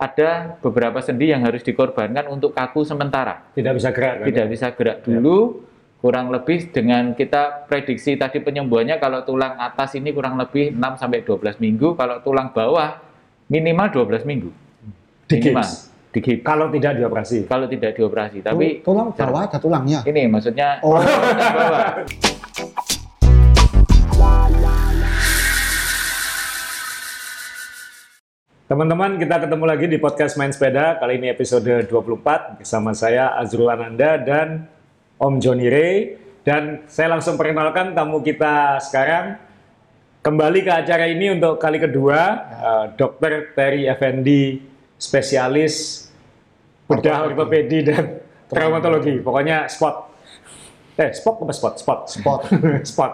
ada beberapa sendi yang harus dikorbankan untuk kaku sementara. Tidak bisa gerak. kan? Tidak bisa gerak dulu, kurang lebih dengan kita prediksi tadi penyembuhannya kalau tulang atas ini kurang lebih 6 sampai 12 minggu, kalau tulang bawah minimal 12 minggu. Minimal. gips. Di gips. Kalau tidak dioperasi. Kalau tidak dioperasi, tapi tulang bawah ada tulangnya. ini maksudnya Oh. tulang bawah. Teman-teman, kita ketemu lagi di podcast Main Sepeda. Kali ini episode 24 bersama saya Azrul Ananda dan Om Johnny Ray. Dan saya langsung perkenalkan tamu kita sekarang. Kembali ke acara ini untuk kali kedua, eh, Dr. Terry Effendi, spesialis bedah ortopedi dan traumatologi. Pokoknya spot. Eh, spot apa spot? Spot. Spot. spot.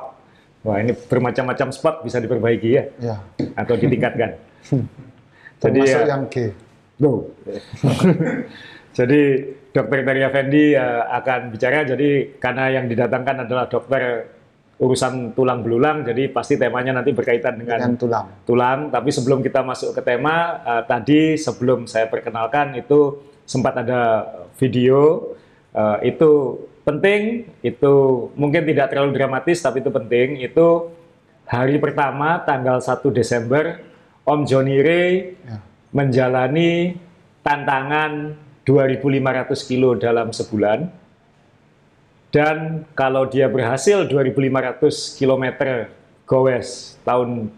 Wah, ini bermacam-macam spot bisa diperbaiki ya Ya. atau ditingkatkan. Jadi Termasuk ya, yang G. Go. jadi dokter Terry Effendi eh, akan bicara. Jadi karena yang didatangkan adalah dokter urusan tulang belulang, jadi pasti temanya nanti berkaitan dengan, Dengan tulang. tulang. Tapi sebelum kita masuk ke tema, eh, tadi sebelum saya perkenalkan itu sempat ada video. eh, itu penting, itu mungkin tidak terlalu dramatis, tapi itu penting. Itu hari pertama tanggal 1 Desember, Om Johnny Ray Ya. menjalani tantangan 2.500 kilo dalam sebulan. Dan kalau dia berhasil 2.500 km goes tahun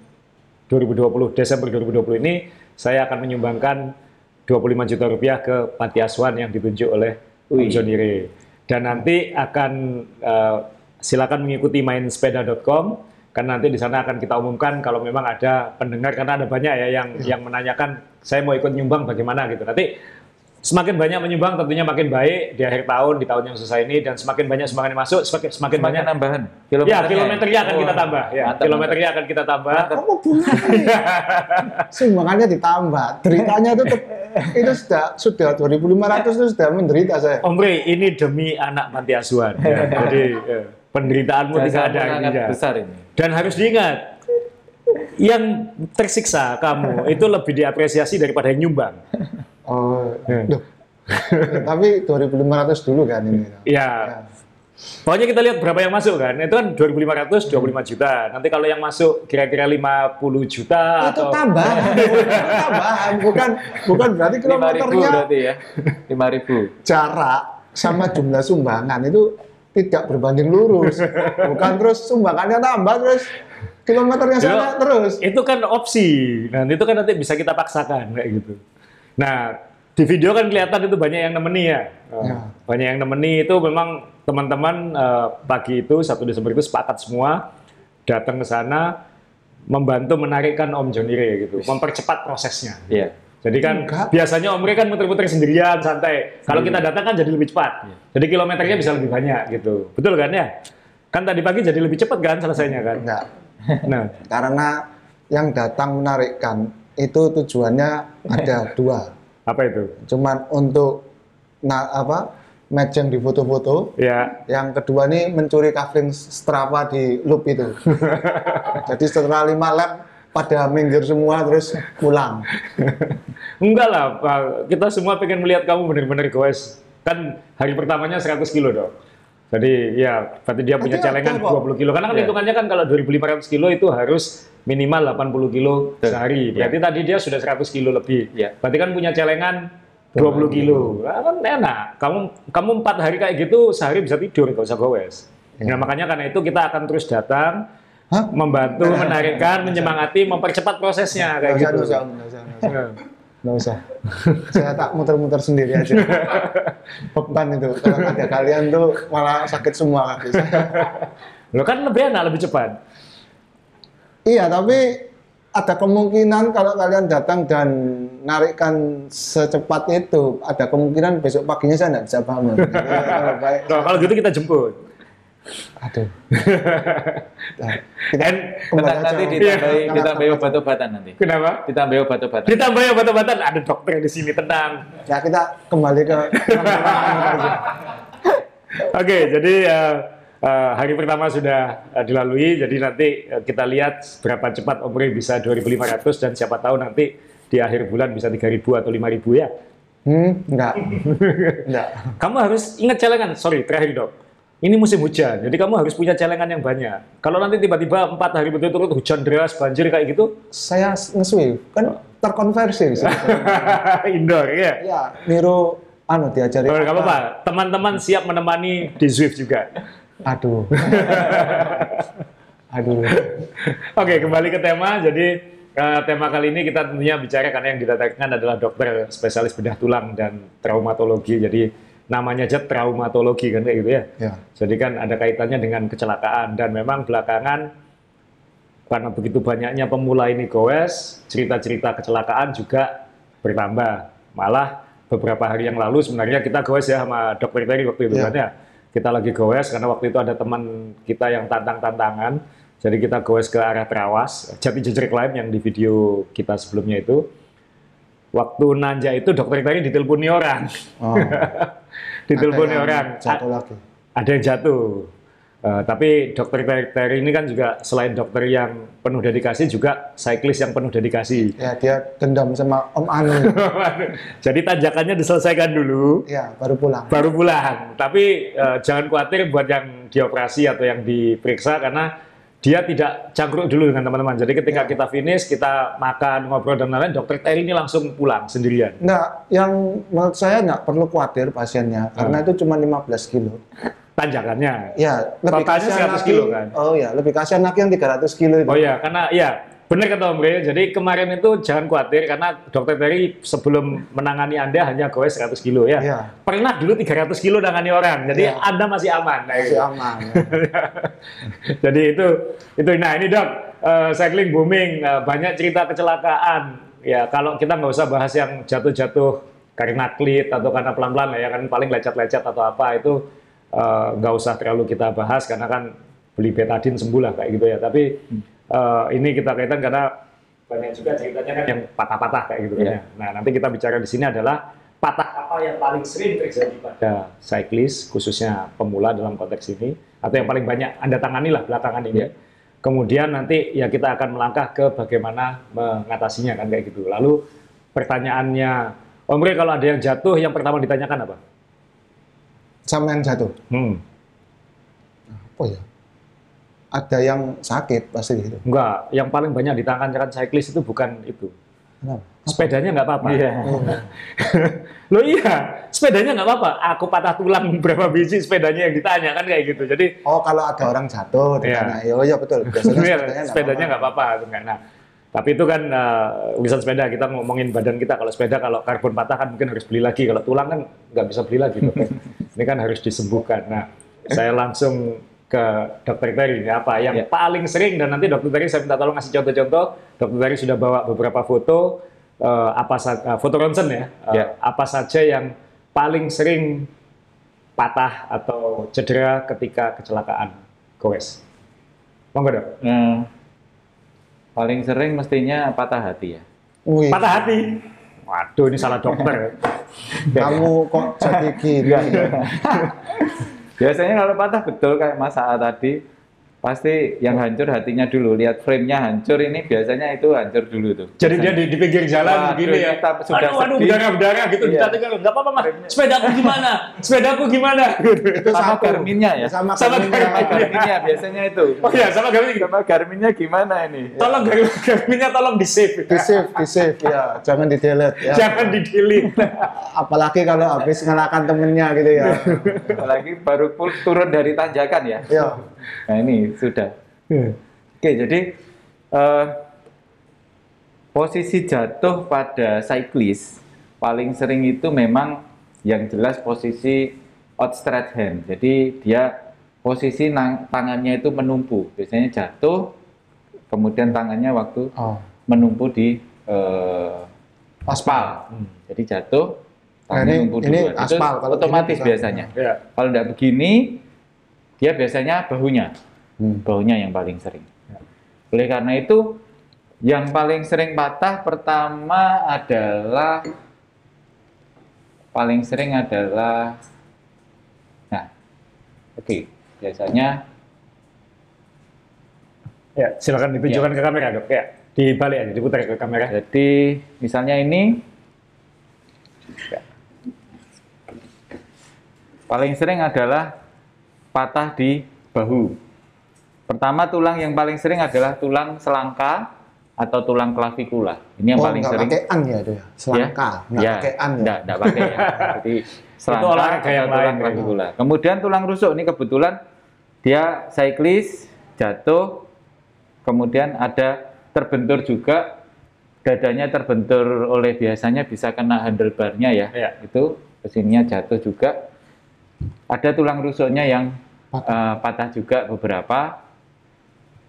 2020, Desember 2020 ini, saya akan menyumbangkan 25 juta rupiah ke Panti Asuhan yang ditunjuk oleh Om Wih. Johnny Ray. Dan nanti akan eh, silakan mengikuti mainsepeda.com karena nanti di sana akan kita umumkan kalau memang ada pendengar karena ada banyak ya yang yang menanyakan saya mau ikut nyumbang bagaimana gitu. Nanti semakin banyak menyumbang tentunya makin baik di akhir tahun di tahun yang selesai ini dan semakin banyak sumbangan yang masuk semakin semakin banyak Semakin nambahan. ya kilometernya akan kita tambah ya mantap, kilometernya akan kita tambah Kamu bunga Sumbangannya ditambah. Deritanya itu itu sudah sudah 2.500 itu sudah menderita saya. Om Ray, ini demi anak panti asuhan ya. jadi eh, penderitaanmu mantap. tidak Jasa ada artinya. besar ini. dan harus diingat yang tersiksa kamu itu lebih diapresiasi daripada yang nyumbang Oh, Ya. Tapi 2.500 dulu kan ini. ya Pokoknya kita lihat berapa yang masuk kan. Itu kan 2.500, 25 juta. Nanti kalau yang masuk kira-kira 50 juta Itu atau tambahan, itu tambahan, bukan bukan berarti kilometernya berarti ya. Lima ribu. jarak sama jumlah sumbangan itu tidak berbanding lurus. Bukan terus sumbangannya tambah terus kilometernya sana Ya, terus. Itu kan opsi. Nah, itu kan nanti bisa kita paksakan kayak gitu. Nah, di video kan kelihatan itu banyak yang nemeni ya. Uh, Ya. Banyak yang nemeni itu memang teman-teman uh, pagi itu 1 Desember itu sepakat semua datang ke sana membantu menarikkan Om Ray gitu, mempercepat prosesnya. Iya. Jadi kan Enggak. biasanya Om Ray kan muter-muter sendirian santai. Kalau kita datang kan jadi lebih cepat. Jadi kilometernya bisa lebih banyak gitu. Betul kan ya? Kan tadi pagi jadi lebih cepat kan selesainya kan? Enggak. Nah, Karena yang datang menarikkan itu tujuannya ada dua. apa itu? Cuman untuk nah apa match yang di foto-foto. Ya, Yang kedua ini mencuri kafling Strava di loop itu. Jadi setelah lima lap pada minggir semua terus pulang. Enggak lah, Pak. Kita semua pengen melihat kamu benar-benar goes. Kan hari pertamanya 100 kilo dong. Jadi ya, berarti dia punya celengan kok. 20 kilo. Karena kan Iya. hitungannya kan kalau 2.500 kilo itu harus minimal 80 kilo sehari. Berarti tadi dia sudah 100 kilo lebih. Iya. Berarti kan punya celengan 20 kilo. Nah, kan enak. Kamu kamu empat hari kayak gitu sehari bisa tidur, nggak usah goes. Iya. Nah makanya karena itu kita akan terus datang, Hah? membantu, menarikkan, menyemangati, mempercepat prosesnya kayak usah, gitu. usah, usah, usah. Nggak usah. Saya tak muter-muter sendiri aja. Beban itu. Kalau ada kalian tuh malah sakit semua kaki saya. Lo kan lebih enak, lebih cepat. Iya, tapi ada kemungkinan kalau kalian datang dan narikkan secepat itu, ada kemungkinan besok paginya saya nggak bisa bangun. Jadi, kalau baik, Nah, kalau gitu kita jemput. Aduh. Nah, kita And nanti ditambahi, Iya. ditambahi obat-obatan nanti. Kenapa? Ditambahi obat-obatan. Ditambah ya obat-obatan. Ada dokter di sini, tenang. Ya kita kembali ke Oke, jadi eh, eh, hari pertama sudah eh, dilalui. Jadi nanti eh, kita lihat berapa cepat Om Ray bisa 2.500 dan siapa tahu nanti di akhir bulan bisa 3.000 atau 5.000 ya. Hmm, enggak. enggak. Kamu harus ingat celengan. Sorry, terakhir dok. Ini musim hujan, jadi kamu harus punya celengan yang banyak. Kalau nanti tiba-tiba empat hari berturut-turut hujan deras, banjir kayak gitu, Saya nge-Swift kan terkonversi sih. indoor ya. ya, niru anu diajari. Oh, nggak apa-apa. Teman-teman siap menemani di Swift juga. Aduh. Aduh. Oke, kembali ke tema. Jadi eh, tema kali ini kita tentunya bicara karena yang didatangkan adalah dokter spesialis bedah tulang dan traumatologi. Jadi namanya aja traumatologi kan kayak gitu ya. Ya. Jadi kan ada kaitannya dengan kecelakaan dan memang belakangan karena begitu banyaknya pemula ini goes, cerita-cerita kecelakaan juga bertambah. Malah beberapa hari yang lalu sebenarnya kita goes ya sama dokter Terry waktu itu Iya. kan ya. Kita lagi goes karena waktu itu ada teman kita yang tantang-tantangan. Jadi kita goes ke arah Trawas, Jati Jejer Climb yang di video kita sebelumnya itu. Waktu nanja itu dokter Terry diteleponi orang. Oh, diteleponi ada yang orang. Jatuh lagi. ada yang jatuh. Eh, tapi dokter Terry- ini kan juga selain dokter yang penuh dedikasi juga cyclist yang penuh dedikasi. Ya, dia dendam sama Om Anu. Jadi tanjakannya diselesaikan dulu, ya, baru pulang. baru pulang. Tapi eh, jangan khawatir buat yang dioperasi atau yang diperiksa karena dia tidak cangkruk dulu dengan teman-teman. Jadi ketika Ya. kita finish, kita makan, ngobrol dan lain-lain, dokter Terry ini langsung pulang sendirian. Nah, yang menurut saya nggak perlu khawatir pasiennya, karena itu cuma 15 kilo. Tanjakannya. Ya, lebih Totalnya kasihan 100 lagi. kilo kan? Oh ya, lebih kasihan lagi yang 300 kilo itu. Oh iya, karena ya benar kata Om Bre. Jadi kemarin itu jangan khawatir karena dokter Terry sebelum menangani Anda hanya goes 100 kilo ya. Iya. Pernah dulu 300 kilo nangani orang, jadi Iya. Anda masih aman. Nah, Masih gitu. aman. jadi itu itu nah ini dok eh, cycling booming eh, banyak cerita kecelakaan. Ya kalau kita nggak usah bahas yang jatuh-jatuh karena klit atau karena pelan-pelan ya kan paling lecet-lecet atau apa itu eh, nggak usah terlalu kita bahas karena kan beli betadin sembuh lah kayak gitu ya. Tapi eh, ini kita kaitan karena banyak juga ceritanya kan yang patah-patah kayak gitu kan Iya. ya. Nah nanti kita bicara di sini adalah patah apa yang paling sering terjadi pada cyclist khususnya pemula dalam konteks ini atau yang paling banyak anda tangani lah belakangan ini. Iya. Kemudian nanti ya kita akan melangkah ke bagaimana mengatasinya kan kayak gitu. Lalu pertanyaannya, Om Bre kalau ada yang jatuh yang pertama ditanyakan apa? Sama yang jatuh. Hmm, Oh ya. Ada yang sakit pasti gitu. enggak, yang paling banyak ditanyakan cyclist itu bukan itu. Kenapa? Sepedanya nggak apa-apa. Iya. Oh, Loh iya, sepedanya nggak apa-apa. Aku patah tulang berapa biji sepedanya yang ditanya kan kayak gitu. Jadi oh, kalau ada orang jatuh, ditanya. Oh iya betul. Biasanya Iya, sepedanya nggak apa-apa. Enggak. Nah, tapi itu kan uh, urusan sepeda. Kita ngomongin badan kita. Kalau sepeda, kalau karbon patah kan mungkin harus beli lagi. Kalau tulang kan nggak bisa beli lagi. Dok. Ini kan harus disembuhkan. Nah, saya langsung ke dokter Terry. Ini Apa yang Ya. paling sering dan nanti dokter Terry saya minta tolong ngasih contoh-contoh. Dokter Terry sudah bawa beberapa foto. uh, apa uh, foto ronsen ya. Uh, Ya. Apa saja yang paling sering patah atau cedera ketika kecelakaan goes. Monggo dok. Nah, paling sering mestinya patah hati ya. Wih, Patah hati. Waduh, ini salah dokter. kamu kok jadi gini? Biasanya kalau patah betul kayak Mas Aa tadi, pasti yang hancur hatinya dulu. Lihat frame-nya hancur ini biasanya itu hancur dulu tuh. Jadi dia di, di pinggir jalan Waduh, begini ya. ini tak- sudah aduh, aduh, sedih. berdarah-berdarah gitu. Iya. Ditatinggal, nggak apa-apa mas. Sepedaku gimana? Sepedaku gimana? Itu sama satu. Garminnya ya. Sama, Sama Garminnya. Sama Garminnya biasanya itu. oh iya, sama Garmin. Sama Garminnya gimana ini? Tolong Garmin, Garminnya tolong di save. Di save, di save ya. Jangan di delete ya. Jangan di delete. Apalagi kalau habis ngelakkan temennya gitu ya. Apalagi baru pul- turun dari tanjakan ya. Ya. Nah ini sudah. Oke, jadi eh, posisi jatuh pada cyclist paling sering itu memang yang jelas posisi outstretched hand. Jadi dia posisi nang- tangannya itu menumpu. Biasanya jatuh, kemudian tangannya waktu Oh. menumpu di eh, aspal. Jadi jatuh, Nah, tangannya ini- menumpu ini. Itu aspal, kalau otomatis biasanya. Ya. Kalau tidak begini, dia biasanya bahunya, Hmm. bahunya yang paling sering. Oleh karena itu, yang paling sering patah pertama adalah paling sering adalah, nah, oke, biasanya Ya, silakan ditunjukkan ke kamera dok. Ya. Dibalik aja, diputar ke kamera. Jadi misalnya ini paling sering adalah patah di bahu. Pertama tulang yang paling sering adalah tulang selangka atau tulang klavikula. Ini yang oh, paling sering. pakai an ya itu ya. Selangka, nggak ya, pakai an ya. Enggak, enggak pakai ya. Jadi selangka olahraga atau yang tulang lain, klavikula. Kemudian tulang rusuk ini kebetulan dia siklis jatuh kemudian ada terbentur juga dadanya terbentur oleh biasanya bisa kena handlebarnya ya. Iya. Itu ke sininya jatuh juga. Ada tulang rusuknya yang Patah. eh, patah juga beberapa.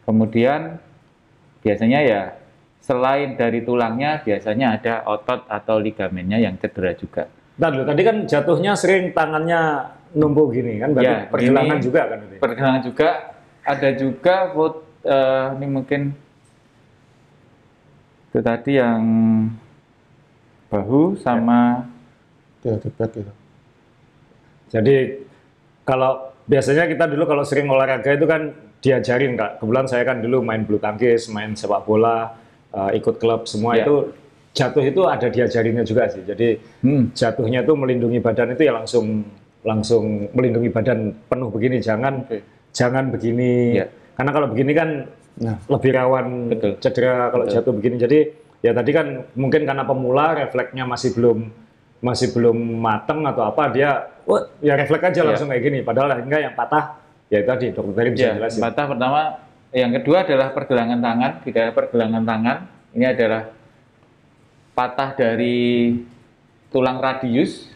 Kemudian biasanya ya selain dari tulangnya biasanya ada otot atau ligamennya yang cedera juga. Ntar dulu, tadi kan jatuhnya sering tangannya numpuk gini kan, berarti Ya, pergelangan ini- juga kan itu. ya? Pergelangan juga ada juga eh, ini mungkin itu tadi yang bahu sama back gitu. Jadi kalau biasanya kita dulu kalau sering olahraga itu kan diajarin kak. Kebetulan saya kan dulu main bulu tangkis, main sepak bola, eh, ikut klub semua Ya. itu jatuh itu ada diajarinnya juga sih. Jadi hmm, jatuhnya itu melindungi badan itu ya langsung langsung melindungi badan penuh begini, jangan Oke. jangan begini. Ya. Karena kalau begini kan Nah, lebih rawan Betul. cedera kalau Betul. jatuh begini. Jadi ya tadi kan mungkin karena pemula refleksnya masih belum masih belum mateng atau apa dia wah, ya refleks aja Iya. langsung kayak gini. Padahal enggak yang patah ya itu tadi dokter tadi bisa ya, jelasin. patah pertama. Yang kedua adalah pergelangan tangan. Di daerah pergelangan tangan ini adalah patah dari tulang radius,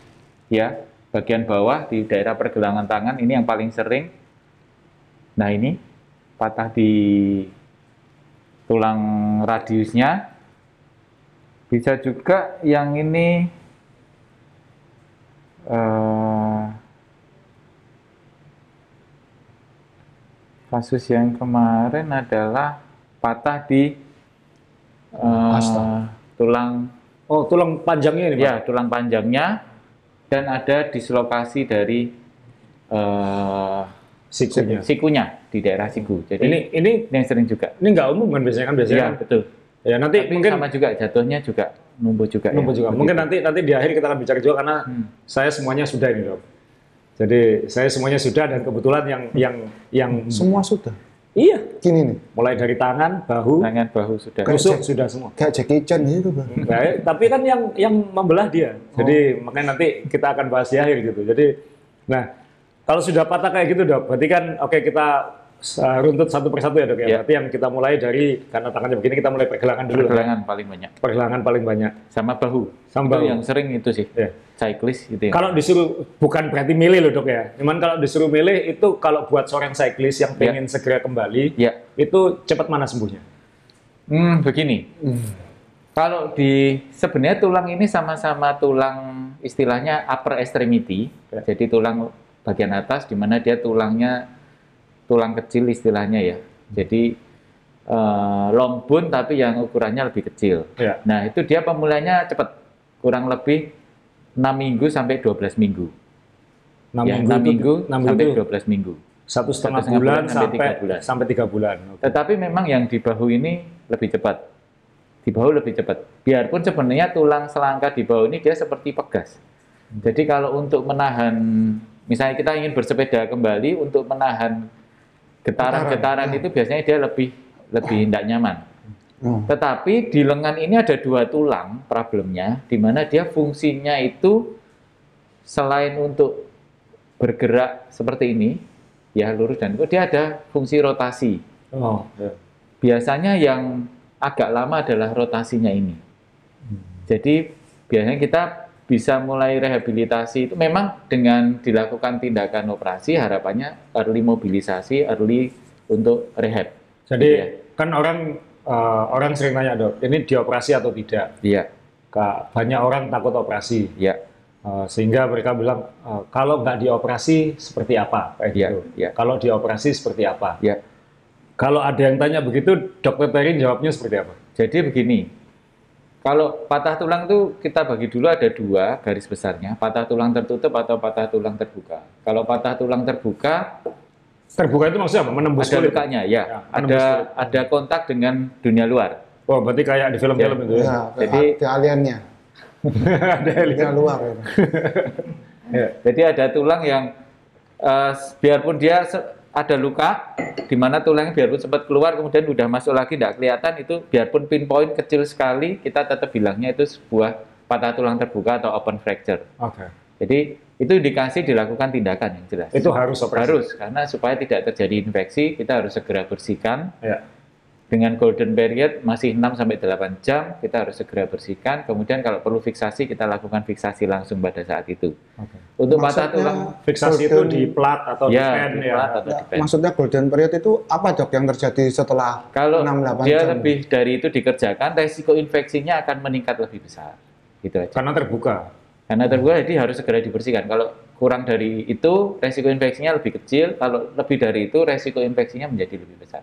ya bagian bawah di daerah pergelangan tangan ini yang paling sering. Nah ini patah di tulang radiusnya. Bisa juga yang ini eh, kasus yang kemarin adalah patah di Astaga. tulang Oh, tulang panjangnya ini, Pak. ya tulang panjangnya dan ada dislokasi dari eh, Sikunya. sikunya di daerah siku. Jadi Ini ini yang sering juga. ini enggak umum kan biasanya kan biasanya. Iya kan. betul. Ya nanti Tapi mungkin sama juga jatuhnya juga numbuh juga. ya. Nunggu juga. Begitu. Mungkin nanti nanti di akhir kita akan bicara juga karena Hmm. saya semuanya sudah ini dok. Jadi saya semuanya sudah dan kebetulan yang yang yang semua sudah. iya Gini nih, mulai dari tangan, bahu, tangan bahu sudah. Tusuk Jack- sudah semua. kayak Jackie Chan gitu bang. Baik, tapi kan yang yang membelah dia. Jadi makanya nanti kita akan bahas di akhir gitu. Jadi nah kalau sudah patah kayak gitu dok, berarti kan oke kita uh, runtut satu persatu ya dok ya. Iya. Berarti yang kita mulai dari karena tangannya begini kita mulai pergelangan dulu. Pergelangan paling banyak. Pergelangan paling banyak. Sama bahu. Sama Itu bahu. yang sering itu sih. Ya. Cyclist gitu ya. Kalau disuruh bukan berarti milih loh dok ya. Cuman kalau disuruh milih itu kalau buat seorang cyclist yang pengen segera kembali Ya. itu cepat mana sembuhnya? Hmm, begini. Kalau di sebenarnya tulang ini sama-sama tulang istilahnya upper extremity. Ya. Jadi tulang bagian atas di mana dia tulangnya tulang kecil istilahnya ya. Jadi eh, long bone tapi yang ukurannya lebih kecil. Ya. Nah, itu dia pemulihannya cepat. Kurang lebih 6 minggu sampai 12 minggu. 6 ya, minggu, 6 itu- minggu enam minggu sampai itu 12 minggu. satu setengah setengah bulan, bulan sampai tiga bulan. sampai tiga bulan. Oke. Tetapi memang yang di bahu ini lebih cepat. Di bahu lebih cepat. Biarpun sebenarnya tulang selangka di bahu ini dia seperti pegas. Jadi kalau untuk menahan, misalnya kita ingin bersepeda kembali untuk menahan getaran-getaran Getaran, itu biasanya dia lebih lebih tidak nyaman. Oh. Tetapi di lengan ini ada dua tulang problemnya, di mana dia fungsinya itu selain untuk bergerak seperti ini, ya lurus dan itu dia ada fungsi rotasi. Oh, ya. Biasanya yang agak lama adalah rotasinya ini. Jadi biasanya kita bisa mulai rehabilitasi itu memang dengan dilakukan tindakan operasi harapannya early mobilisasi, early untuk rehab. Jadi Gitu ya. kan orang eh, orang sering nanya dok, ini dioperasi atau tidak? Iya, Kak, banyak orang takut operasi, iya, Eh, sehingga mereka bilang eh, kalau nggak dioperasi seperti apa kayak gitu. iya. Kalau dioperasi seperti apa? iya. Kalau ada yang tanya begitu, dokter Terin jawabnya seperti apa? Jadi begini, kalau patah tulang itu kita bagi dulu ada dua garis besarnya, patah tulang tertutup atau patah tulang terbuka. Kalau patah tulang terbuka, Terbuka itu maksudnya apa? Menembus ada kulit? lukanya, ya, Ya, ada kulit. ada kontak dengan dunia luar. Oh, berarti kayak di film-film Ya. itu ya. Ya, Jadi- jadi aliennya. Ada alien. luar. ya. Ya. Jadi ada tulang yang eh, biarpun dia se- ada luka, di mana tulangnya biarpun sempat keluar kemudian udah masuk lagi tidak kelihatan itu biarpun pinpoint kecil sekali kita tetap bilangnya itu sebuah patah tulang terbuka atau open fracture. Oke. Jadi itu indikasi dilakukan tindakan yang jelas. Itu harus operasi. harus karena supaya tidak terjadi infeksi kita harus segera bersihkan Ya. Dengan golden period masih 6 sampai 8 jam kita harus segera bersihkan kemudian kalau perlu fiksasi kita lakukan fiksasi langsung pada saat itu. Oke. Untuk patah Maksudnya, tulang Fiksasi itu golden- di plat atau di ya, pen di ya. plat atau Ya, di pen. maksudnya golden period itu apa dok yang terjadi setelah Kalau 6-8 dia jam? lebih dari itu dikerjakan, resiko infeksinya akan meningkat lebih besar. Gitu aja. Karena terbuka. Karena terbuka jadi harus segera dibersihkan. Kalau kurang dari itu, resiko infeksinya lebih kecil. Kalau lebih dari itu, resiko infeksinya menjadi lebih besar.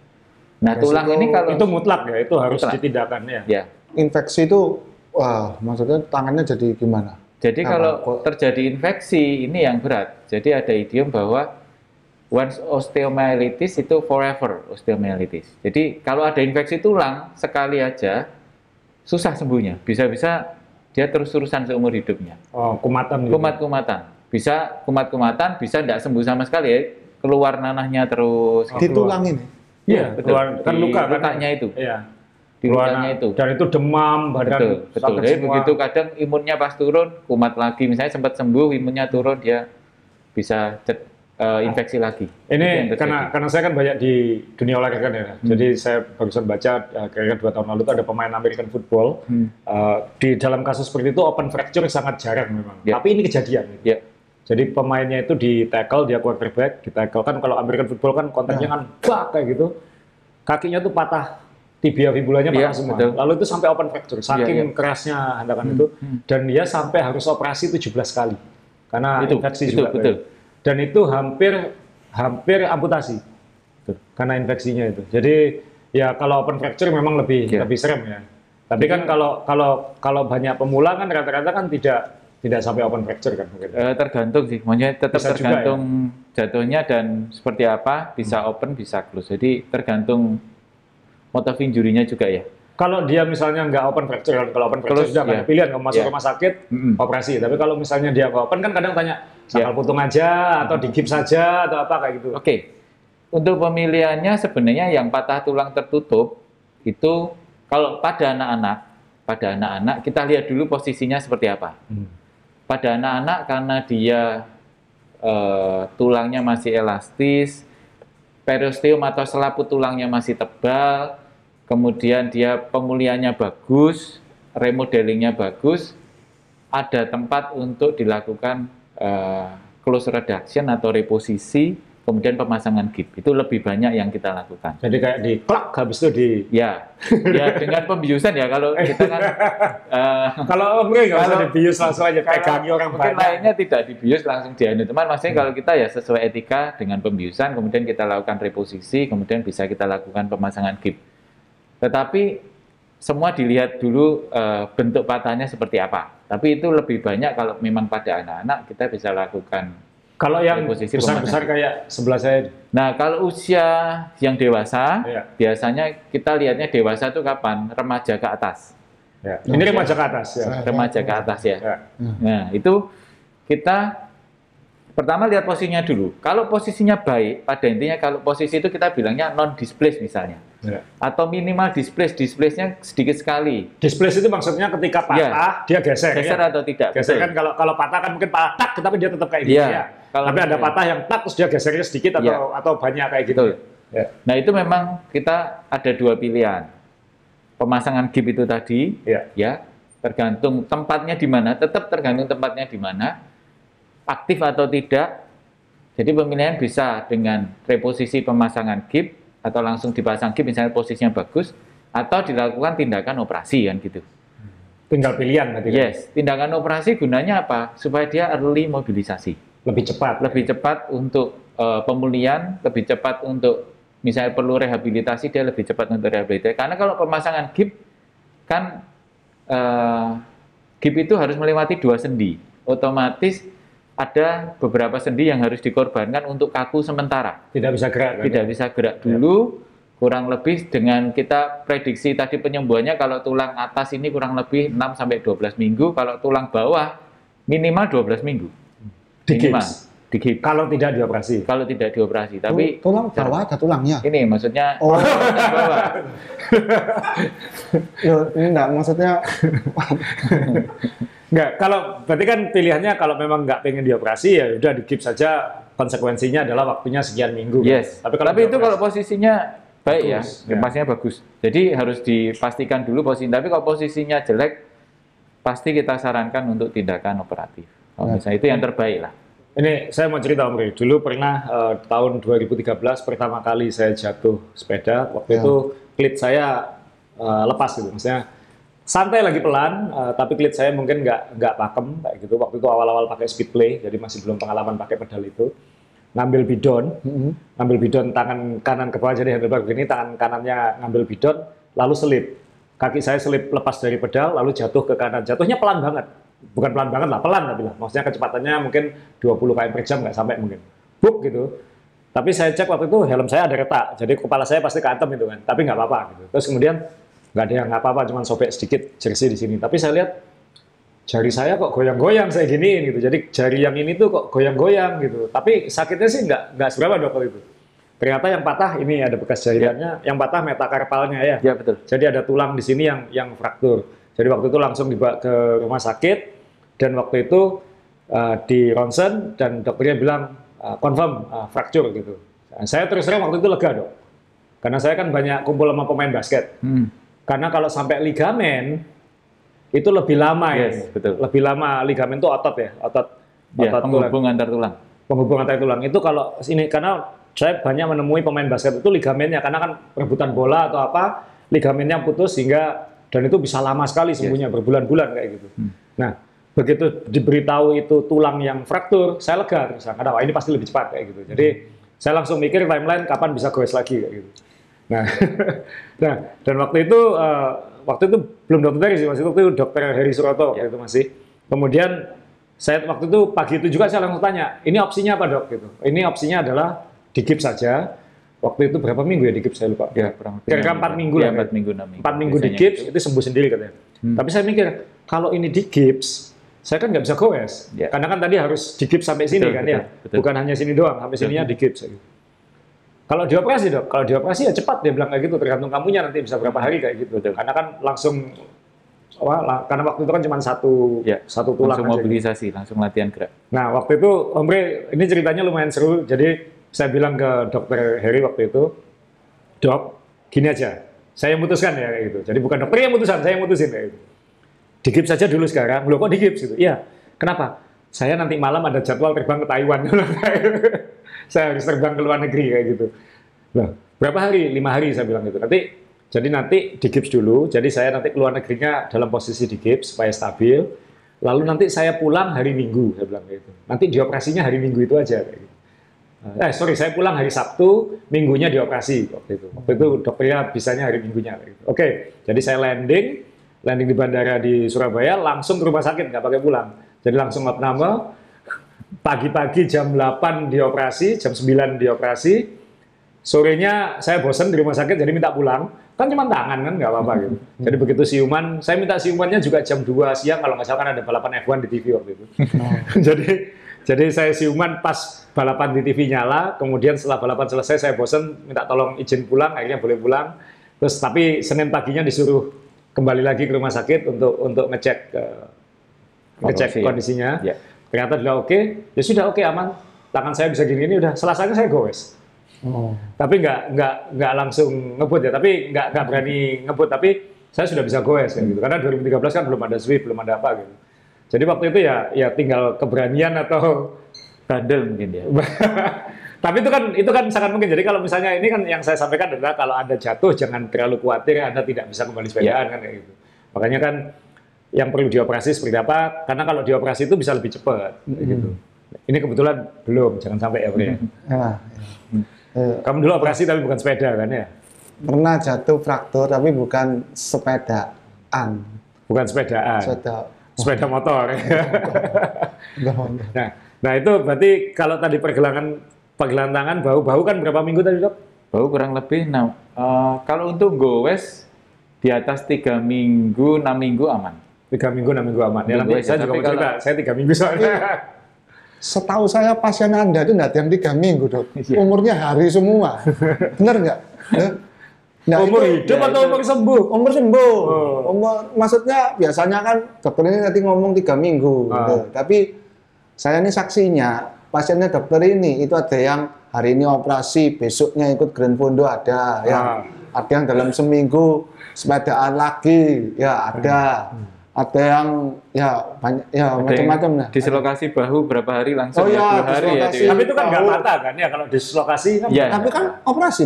Nah, Resiko tulang ini kalau Itu mutlak ya, itu harus Mutlak. ditindakkan ya. ya. Infeksi itu, wah maksudnya tangannya jadi gimana? Jadi Apa? kalau Kok- terjadi infeksi ini yang berat. Jadi ada idiom bahwa once osteomyelitis itu forever osteomyelitis. Jadi kalau ada infeksi tulang sekali aja susah sembuhnya. Bisa-bisa dia terus-terusan seumur hidupnya. Oh, kumatan gitu. Kumat-kumatan. Bisa kumat-kumatan, bisa tidak sembuh sama sekali ya. Keluar nanahnya terus. Oh, Di keluar. tulang ini. Iya, betul. keluar, kan luka kan. lukanya itu. Iya. Di lukanya na- itu. Dan itu demam, badan Betul, betul. Jadi semua. begitu kadang imunnya pas turun, kumat lagi. Misalnya sempat sembuh, imunnya turun, dia bisa cet- eh, infeksi lagi. Itu yang Ini karena karena saya kan banyak di dunia olahraga kan ya. Hmm. Jadi saya barusan baca eh, kira-kira dua tahun lalu itu ada pemain American football. Hmm. Eh, di dalam kasus seperti itu open fracture sangat jarang memang. Ya. Tapi ini kejadian. gitu. Jadi pemainnya itu di tackle, dia quarterback, di tackle kan kalau American football kan kontaknya Ya. kan bak kayak gitu. Kakinya tuh patah, tibia fibulanya patah Iya, semua. betul. Lalu itu sampai open fracture, saking iya. kerasnya handakan itu. hmm. Dan dia sampai harus operasi 17 kali. Karena Itu, infeksi itu, juga. betul. Dan itu hampir hampir amputasi. Betul. Karena infeksinya itu. Jadi ya kalau open fracture memang lebih Iya. lebih serem ya. Tapi kan kalau kalau kalau banyak pemula kan rata-rata kan tidak tidak sampai open fracture kan mungkin. eh, tergantung sih. Maksudnya tetap Bisa juga ya? tergantung jatuhnya dan seperti apa, bisa open, bisa close. Jadi tergantung motif injurinya juga ya. Kalau dia misalnya nggak open fracture, kan kalau open fracture Terus, sudah ada ya. pilihan kamu masuk Ya. rumah sakit Mm-mm. operasi. Tapi kalau misalnya dia open kan kadang tanya sangkal Ya. putung aja atau digips saja atau apa kayak gitu. Oke, untuk pemilihannya sebenarnya yang patah tulang tertutup itu kalau pada anak-anak, pada anak-anak kita lihat dulu posisinya seperti apa. Hmm. Pada anak-anak karena dia eh, tulangnya masih elastis, periosteum atau selaput tulangnya masih tebal, kemudian dia pemulihannya bagus, remodelingnya bagus, ada tempat untuk dilakukan eh, close reduction atau reposisi, kemudian pemasangan gip. Itu lebih banyak yang kita lakukan. Jadi kayak di klak habis itu di Ya, ya dengan pembiusan ya kalau kita kan eh, kalau mungkin nggak usah dibius langsung aja pegangi orang mungkin banyak. lainnya tidak dibius langsung dianu teman maksudnya kalau kita ya sesuai etika dengan pembiusan kemudian kita lakukan reposisi kemudian bisa kita lakukan pemasangan gip tetapi semua dilihat dulu eh, bentuk patahnya seperti apa tapi itu lebih banyak kalau memang pada anak-anak kita bisa lakukan Kalau yang besar-besar kayak sebelah saya, nah kalau usia yang dewasa Iya. biasanya kita lihatnya dewasa itu kapan remaja ke atas ya. ini remaja ke atas ya. remaja ke atas ya ya. Nah, itu kita pertama lihat posisinya dulu. Kalau posisinya baik, pada intinya kalau posisi itu kita bilangnya non displace misalnya. ya. Atau minimal displace, displace-nya sedikit sekali. Displace itu maksudnya ketika patah dia geser. Geser ya? atau tidak. Geser betul. kan kalau kalau patah kan mungkin patah tak tapi dia tetap kayak gitu Iya. ya. Kalau tapi ada patah yang tak terus dia gesernya sedikit atau Iya. atau banyak kayak gitu. Betul. Ya. Nah, itu memang kita ada dua pilihan. Pemasangan gip itu tadi, Ya. ya, tergantung tempatnya di mana, tetap tergantung tempatnya di mana, aktif atau tidak. Jadi pemilihan bisa dengan reposisi pemasangan gip atau langsung dipasang gip misalnya posisinya bagus atau dilakukan tindakan operasi kan gitu. Tinggal pilihan berarti. kan? Yes, tindakan operasi gunanya apa? Supaya dia early mobilisasi Lebih cepat. lebih cepat untuk eh, pemulihan, lebih cepat untuk misalnya perlu rehabilitasi dia lebih cepat untuk rehabilitasi. Karena kalau pemasangan gip kan eh, gip itu harus melewati dua sendi, otomatis ada beberapa sendi yang harus dikorbankan untuk kaku sementara. Tidak bisa gerak. kan? Tidak bisa gerak dulu, kurang lebih dengan kita prediksi tadi penyembuhannya kalau tulang atas ini kurang lebih 6 sampai 12 minggu, kalau tulang bawah minimal 12 minggu. Di Minimal. gips. Di gips. Kalau tidak dioperasi. Kalau tidak dioperasi, tapi tulang bawah ada tulangnya. ini maksudnya Oh. tulang bawah. Loh, ini enggak maksudnya Enggak, kalau berarti kan pilihannya kalau memang nggak pengen dioperasi ya udah di gips saja konsekuensinya adalah waktunya sekian minggu. kan. Yes. Tapi kalau itu dioperasi- kalau posisinya baik Bagus, ya, ya. pastinya bagus. Jadi harus dipastikan dulu posisi. Tapi kalau posisinya jelek, pasti kita sarankan untuk tindakan operatif. Kalau Ya. misalnya itu yang terbaik lah. Ini saya mau cerita Om Ri. Dulu pernah eh, tahun 2013 pertama kali saya jatuh sepeda. Waktu Ya. itu klit saya eh, lepas gitu. Maksudnya santai lagi pelan, eh, tapi klit saya mungkin nggak nggak pakem kayak gitu. Waktu itu awal-awal pakai speed play, jadi masih belum pengalaman pakai pedal itu. Ngambil bidon, Mm-mm. ngambil bidon tangan kanan ke bawah jadi handlebar begini, tangan kanannya ngambil bidon, lalu selip. Kaki saya selip lepas dari pedal, lalu jatuh ke kanan. Jatuhnya pelan banget. Bukan pelan banget lah, pelan tapi lah. Maksudnya kecepatannya mungkin 20 km per jam, nggak sampai mungkin. Buk gitu. Tapi saya cek waktu itu helm saya ada retak, jadi kepala saya pasti keantem itu kan. Tapi nggak apa-apa gitu. Terus kemudian nggak ada yang nggak apa-apa, cuma sobek sedikit jersey di sini. Tapi saya lihat jari saya kok goyang-goyang saya giniin gitu. Jadi jari yang ini tuh kok goyang-goyang gitu. Tapi sakitnya sih nggak nggak seberapa dok waktu itu. Ternyata yang patah ini ada bekas jahitannya, yang patah metakarpalnya ya. Ya betul. Jadi ada tulang di sini yang yang fraktur. Jadi waktu itu langsung dibawa ke rumah sakit dan waktu itu uh, di ronsen dan dokternya bilang uh, confirm uh, fracture gitu. Saya terus terang waktu itu lega dok, karena saya kan banyak kumpul sama pemain basket. Hmm. Karena kalau sampai ligamen itu lebih lama ya, Yes, betul. lebih lama ligamen itu otot ya, otot Ya, otot tulang penghubung antar tulang. penghubung antar tulang itu kalau ini karena saya banyak menemui pemain basket itu ligamennya karena kan rebutan bola atau apa ligamennya putus sehingga dan itu bisa lama sekali sembuhnya berbulan-bulan kayak gitu. Nah begitu diberitahu itu tulang yang fraktur saya lega terus karena wah ini pasti lebih cepat kayak gitu. Jadi saya langsung mikir timeline kapan bisa goes lagi kayak gitu. Nah, nah dan waktu itu eh, waktu itu belum dokter Heri sih waktu itu dokter Heri Suroto waktu itu masih. Kemudian saya waktu itu pagi itu juga saya langsung tanya, ini opsinya apa dok? Gitu. Ini opsinya adalah di gips saja. Waktu itu berapa minggu ya di gips saya lupa. Ya, kurang lebih Kira-kira enam empat minggu ya, lah. empat minggu, enam minggu. Empat minggu di Biasanya gips gitu. itu sembuh sendiri katanya. Tapi saya mikir kalau ini di gips, saya kan nggak bisa goes. Ya. Karena kan tadi harus di gips sampai sini Betul, kan betul, ya. betul. Bukan hanya sini doang, sampai sininya di gips. Gitu. Kalau dioperasi dok, kalau dioperasi ya cepat dia bilang kayak gitu. Tergantung kamunya nanti bisa berapa hari kayak gitu. Betul. Karena kan langsung wah, karena waktu itu kan cuma satu Ya, satu tulang langsung aja gitu. mobilisasi, langsung latihan gerak. Nah, waktu itu Om Bre, ini ceritanya lumayan seru. Jadi saya bilang ke dokter Heri waktu itu, dok, gini aja, saya yang mutuskan ya kayak gitu. Jadi bukan dokter yang mutusan, saya yang mutusin kayak gitu. Digips saja dulu sekarang. Loh kok digips gitu? Iya. Kenapa? Saya nanti malam ada jadwal terbang ke Taiwan. saya harus terbang ke luar negeri kayak gitu. Loh, berapa hari? Lima hari saya bilang gitu. Nanti jadi nanti digips dulu. Jadi saya nanti keluar negerinya dalam posisi digips supaya stabil. Lalu nanti saya pulang hari Minggu, saya bilang gitu. Nanti dioperasinya hari Minggu itu aja. Kayak gitu. Eh, sorry, saya pulang hari Sabtu, Minggunya dioperasi waktu itu. Waktu itu dokternya bisanya hari Minggunya. gitu. Oke, jadi saya landing, landing di bandara di Surabaya, langsung ke rumah sakit, nggak pakai pulang. Jadi langsung opname, pagi-pagi jam 8 dioperasi, jam 9 dioperasi, sorenya saya bosen di rumah sakit, jadi minta pulang. Kan cuma tangan kan, nggak apa-apa gitu. Jadi begitu siuman, saya minta siumannya juga jam 2 siang, kalau nggak salah kan ada balapan F1 di TV waktu itu. jadi jadi saya siuman pas balapan di TV nyala, kemudian setelah balapan selesai saya bosen, minta tolong izin pulang, akhirnya boleh pulang. Terus tapi Senin paginya disuruh kembali lagi ke rumah sakit untuk untuk ngecek eh, ngecek Kondisi. kondisinya. Ya. Ternyata sudah oke, ya sudah oke aman. Tangan saya bisa gini ini udah. Selasanya saya goes. Oh. Tapi nggak nggak nggak langsung ngebut ya. Tapi nggak nggak berani ngebut. Tapi saya sudah bisa goes ya gitu. Karena 2013 kan belum ada Swift, belum ada apa gitu. Jadi waktu itu ya ya tinggal keberanian atau Bandel mungkin ya. tapi itu kan itu kan sangat mungkin. Jadi kalau misalnya ini kan yang saya sampaikan adalah kalau anda jatuh jangan terlalu khawatir Anda tidak bisa kembali sepedaan kan kayak gitu. Makanya kan yang perlu dioperasi seperti apa? Karena kalau dioperasi itu bisa lebih cepat kayak gitu. Ini kebetulan belum, jangan sampai ya, Bre. ya. Ya, ya. Eh, Kamu dulu operasi tapi bukan sepeda kan ya? pernah jatuh fraktur tapi bukan sepedaan. Bukan sepedaan, Sepeda. sepeda motor. Nah, nah itu berarti kalau tadi pergelangan pergelangan tangan bau-bau kan berapa minggu tadi dok? Bau kurang lebih, nah, eh, kalau untuk goes di atas tiga minggu, enam minggu aman. Tiga minggu, enam minggu aman. Ya, Minggu nanti saya juga mau cerita. Saya tiga minggu soalnya. Setahu saya pasien Anda itu ada yang tiga minggu dok. Iya. Umurnya hari semua. Bener nggak? Ya? Nah, umur itu- hidup ya, atau itu- umur sembuh? umur sembuh. Oh. Umur, maksudnya biasanya kan dokter ini nanti ngomong tiga minggu. Ah. gitu. Tapi saya ini saksinya, pasiennya dokter ini itu ada yang hari ini operasi, besoknya ikut Grand Fondo ada, ya. Ah. Ada yang dalam seminggu sepedaan lagi, ya ada. Ada yang ya banyak ya macam-macam lah. Dislokasi bahu berapa hari langsung Oh iya, dua hari ya. Tapi itu kan nggak patah kan ya kalau dislokasi kan. Iya. Tapi kan operasi.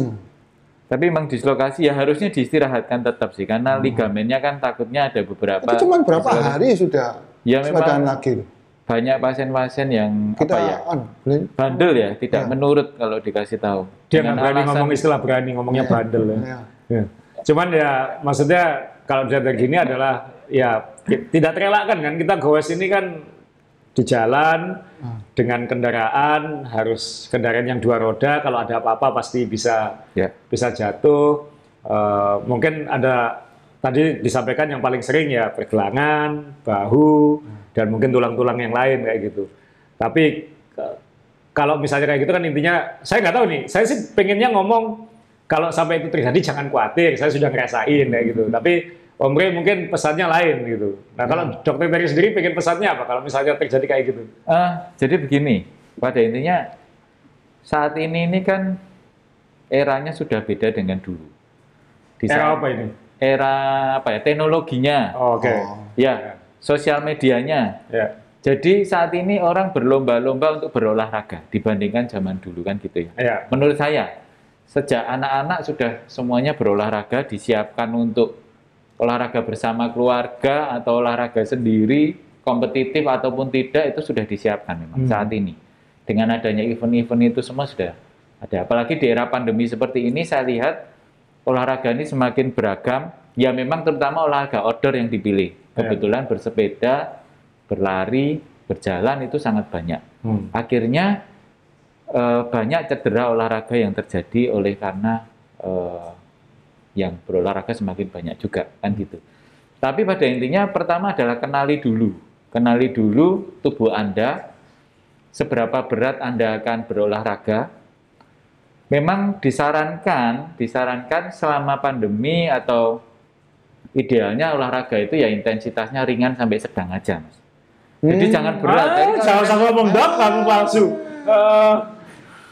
Tapi memang dislokasi ya harusnya diistirahatkan tetap sih karena ligamennya kan takutnya ada beberapa. Hmm. Itu cuma berapa dislokasi. hari sudah Ya, memang- lagi. Banyak pasien-pasien yang Kita apa ya anu, bandel ya, tidak Ya. menurut kalau dikasih tahu. Dia nggak berani alasan- ngomong istilah berani, ngomongnya bandel ya. ya. Ya. Cuman ya maksudnya kalau dia kayak gini adalah ya tidak terelakkan kan kita gowes ini kan di jalan dengan kendaraan harus kendaraan yang dua roda kalau ada apa-apa pasti bisa Ya. bisa jatuh. Eh, mungkin ada tadi disampaikan yang paling sering ya pergelangan, bahu, dan mungkin tulang-tulang yang lain kayak gitu. Tapi kalau misalnya kayak gitu kan intinya saya nggak tahu nih. Saya sih pengennya ngomong kalau sampai itu terjadi jangan khawatir. Saya sudah ngerasain kayak gitu. Tapi Om Rey mungkin pesannya lain gitu. Nah kalau dokter Terry sendiri pengen pesannya apa kalau misalnya terjadi kayak gitu? Ah, jadi begini, pada intinya saat ini ini kan eranya sudah beda dengan dulu. Di Era apa ini? Era apa ya? Teknologinya, Oh, Oke. Oh. ya, sosial medianya. Ya. Jadi saat ini orang berlomba-lomba untuk berolahraga dibandingkan zaman dulu kan gitu ya. Ya. Menurut saya, sejak anak-anak sudah semuanya berolahraga, disiapkan untuk olahraga bersama keluarga atau olahraga sendiri, kompetitif ataupun tidak itu sudah disiapkan memang Hmm. saat ini. Dengan adanya event-event itu semua sudah ada. Apalagi di era pandemi seperti ini, saya lihat olahraga ini semakin beragam. Ya memang terutama olahraga outdoor yang dipilih. Ya. Kebetulan bersepeda, berlari, berjalan itu sangat banyak Hmm. akhirnya eh, banyak cedera olahraga yang terjadi oleh karena eh, yang berolahraga semakin banyak juga kan gitu. Tapi pada intinya pertama adalah kenali dulu, kenali dulu tubuh Anda, seberapa berat Anda akan berolahraga. Memang disarankan, disarankan selama pandemi atau idealnya olahraga itu ya intensitasnya ringan sampai sedang aja, Mas. Jadi Hmm. jangan berat. Ah, jangan sampai ngomong dok, kamu palsu. Eh,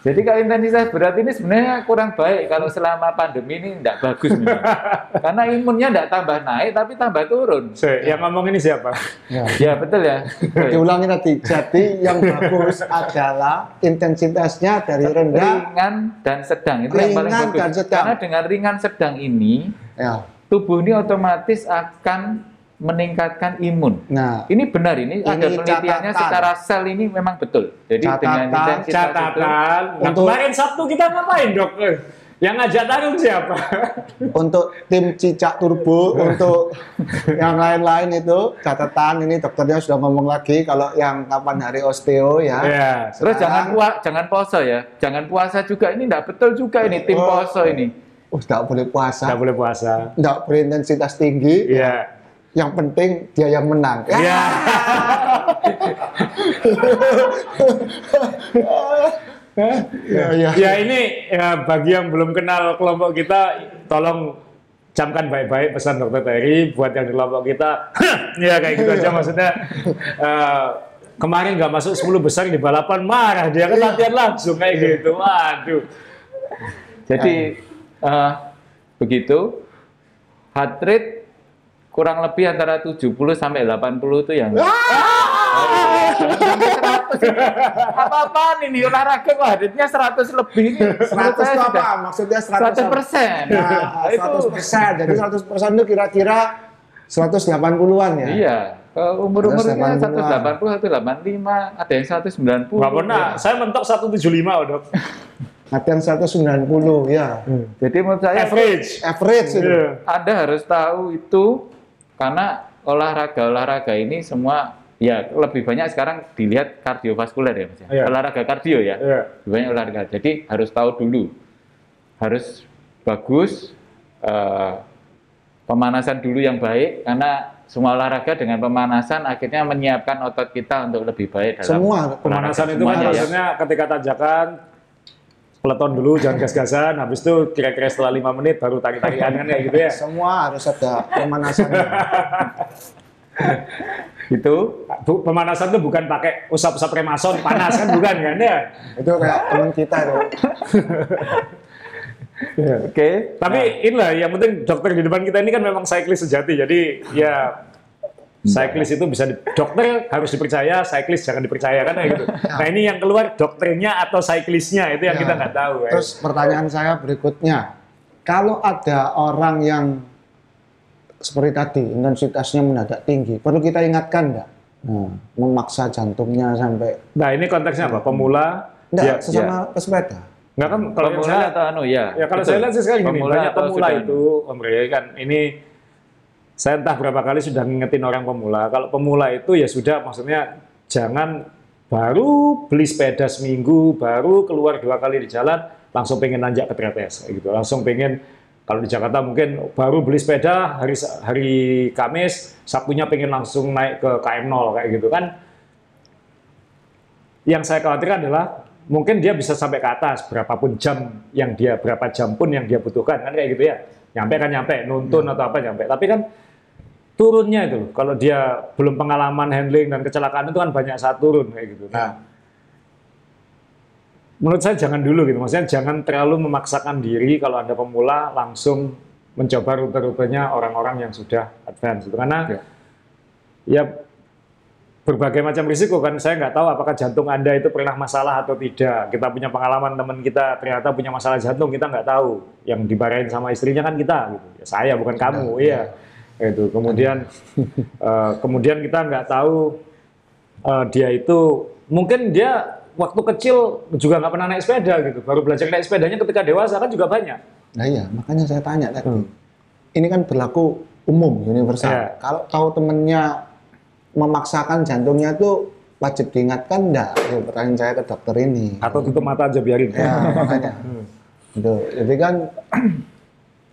Jadi kalau intensitas berat ini sebenarnya kurang baik kalau selama pandemi ini tidak bagus memang. Karena imunnya tidak tambah naik tapi tambah turun. se- yang ngomong ini siapa? Ya. Ya betul ya. Diulangi tadi. Jadi yang bagus adalah intensitasnya dari rendah. Ringan dan sedang itu yang paling Ringan bagus. dan sedang. Karena dengan ringan sedang ini Ya. tubuh ini otomatis akan meningkatkan imun. Nah, Ini benar ini, Ini ada penelitiannya catatan. secara sel ini memang betul. Jadi dengan Catatan, intensitas itu Catatan. Nah, Untuk- kemarin Sabtu kita ngapain dok? Yang ngajak tarung siapa? untuk tim Cicak Turbo, untuk yang lain-lain itu catatan ini dokternya sudah ngomong lagi kalau yang kapan hari osteo ya. ya. Terus jangan puasa, jangan puasa ya. Jangan puasa juga ini tidak betul juga ini tim Oh. puasa ini. Oh, tidak boleh puasa, boleh puasa. tidak boleh intensitas tinggi. Iya. Yang penting dia yang menang. Ya. Iya. Ya, ya. Ya ini ya bagi yang belum kenal kelompok kita, tolong camkan baik-baik pesan dokter Terry buat yang di kelompok kita. ya kayak gitu aja maksudnya. eh, kemarin nggak masuk 10 besar di balapan marah dia kan latihan langsung kayak gitu. Waduh. Jadi eh, begitu heart rate kurang lebih antara 70 sampai 80 itu yang apa-apaan ini olahraga kok heart rate-nya 100 lebih ini. menurut 100 saya itu apa? Maksudnya 100 100 persen. Nah, itu 100 persen. Jadi 100 persen itu kira-kira 180-an ya? iya. Umur-umurnya 180-an. 180, 185, ada yang 190. Nggak pernah. Saya mentok 175 oh, dok. Latihan 190 ya. Jadi menurut saya Average. Average itu. Iya. Anda harus tahu itu karena olahraga-olahraga ini semua ya lebih banyak sekarang dilihat kardiovaskuler ya Mas. ya. Iya. Olahraga kardio ya. Iya. Lebih banyak olahraga. Jadi harus tahu dulu harus bagus, eh, pemanasan dulu yang baik karena semua olahraga dengan pemanasan akhirnya menyiapkan otot kita untuk lebih baik dalam Semua Pemanasan itu kan Semuanya ya. maksudnya ketika tanjakan peleton dulu jangan gas-gasan. Habis itu kira-kira setelah lima menit baru tarik-tarikan kan kayak gitu ya? Semua harus ada pemanasannya. itu Bu, pemanasan itu bukan pakai usap-usap remason panas kan bukan kan ya? Itu kayak teman kita tuh. oke. Tapi inilah yang penting dokter di depan kita ini kan memang cyclist sejati. Jadi ya cyclist itu bisa di, dokter harus dipercaya cyclist jangan dipercaya kan kayak gitu nah ini yang keluar dokternya atau cyclistnya itu yang Ya. kita nggak tahu ya. Terus pertanyaan saya berikutnya, kalau ada orang yang seperti tadi intensitasnya mendadak tinggi, perlu kita ingatkan nggak? Nah, memaksa jantungnya sampai nah ini konteksnya apa pemula enggak ya, sesama pesepeda. nggak kan kalau yang pemula saya atau anu ya Ya kalau betul. saya lihat sih sekarang gini, Pemula banyak atau pemula itu, Om Rey, kan ini saya entah berapa kali sudah ngingetin orang pemula. Kalau pemula itu ya sudah, maksudnya jangan baru beli sepeda seminggu, baru keluar dua kali di jalan, langsung pengen nanjak ke tretes, kayak gitu. Langsung pengen kalau di Jakarta mungkin baru beli sepeda hari hari Kamis, Sabtunya pengen langsung naik ke KM0 kayak gitu kan. Yang saya khawatirkan adalah mungkin dia bisa sampai ke atas berapapun jam yang dia berapa jam pun yang dia butuhkan kan kayak gitu ya nyampe kan nyampe nuntun atau apa nyampe tapi kan turunnya itu kalau dia belum pengalaman handling dan kecelakaan itu kan banyak saat turun kayak gitu. Nah. Menurut saya jangan dulu gitu. Maksudnya jangan terlalu memaksakan diri kalau anda pemula langsung mencoba rute-rutenya orang-orang yang sudah advance gitu. karena Ya. ya berbagai macam risiko kan. Saya nggak tahu apakah jantung anda itu pernah masalah atau tidak. Kita punya pengalaman teman kita ternyata punya masalah jantung kita nggak tahu. Yang dimarahin sama istrinya kan kita gitu. Ya, saya bukan kamu iya itu kemudian eh, kemudian kita nggak tahu eh, dia itu mungkin dia waktu kecil juga nggak pernah naik sepeda gitu baru belajar naik sepedanya ketika dewasa kan juga banyak Nah iya, makanya saya tanya tadi. Hmm. Ini kan berlaku umum, universal. Iya. Kalau tahu temennya memaksakan jantungnya itu wajib diingatkan enggak? Itu pertanyaan saya ke dokter ini. atau tutup mata aja biarin Ya, makanya. Hmm. Itu. Jadi kan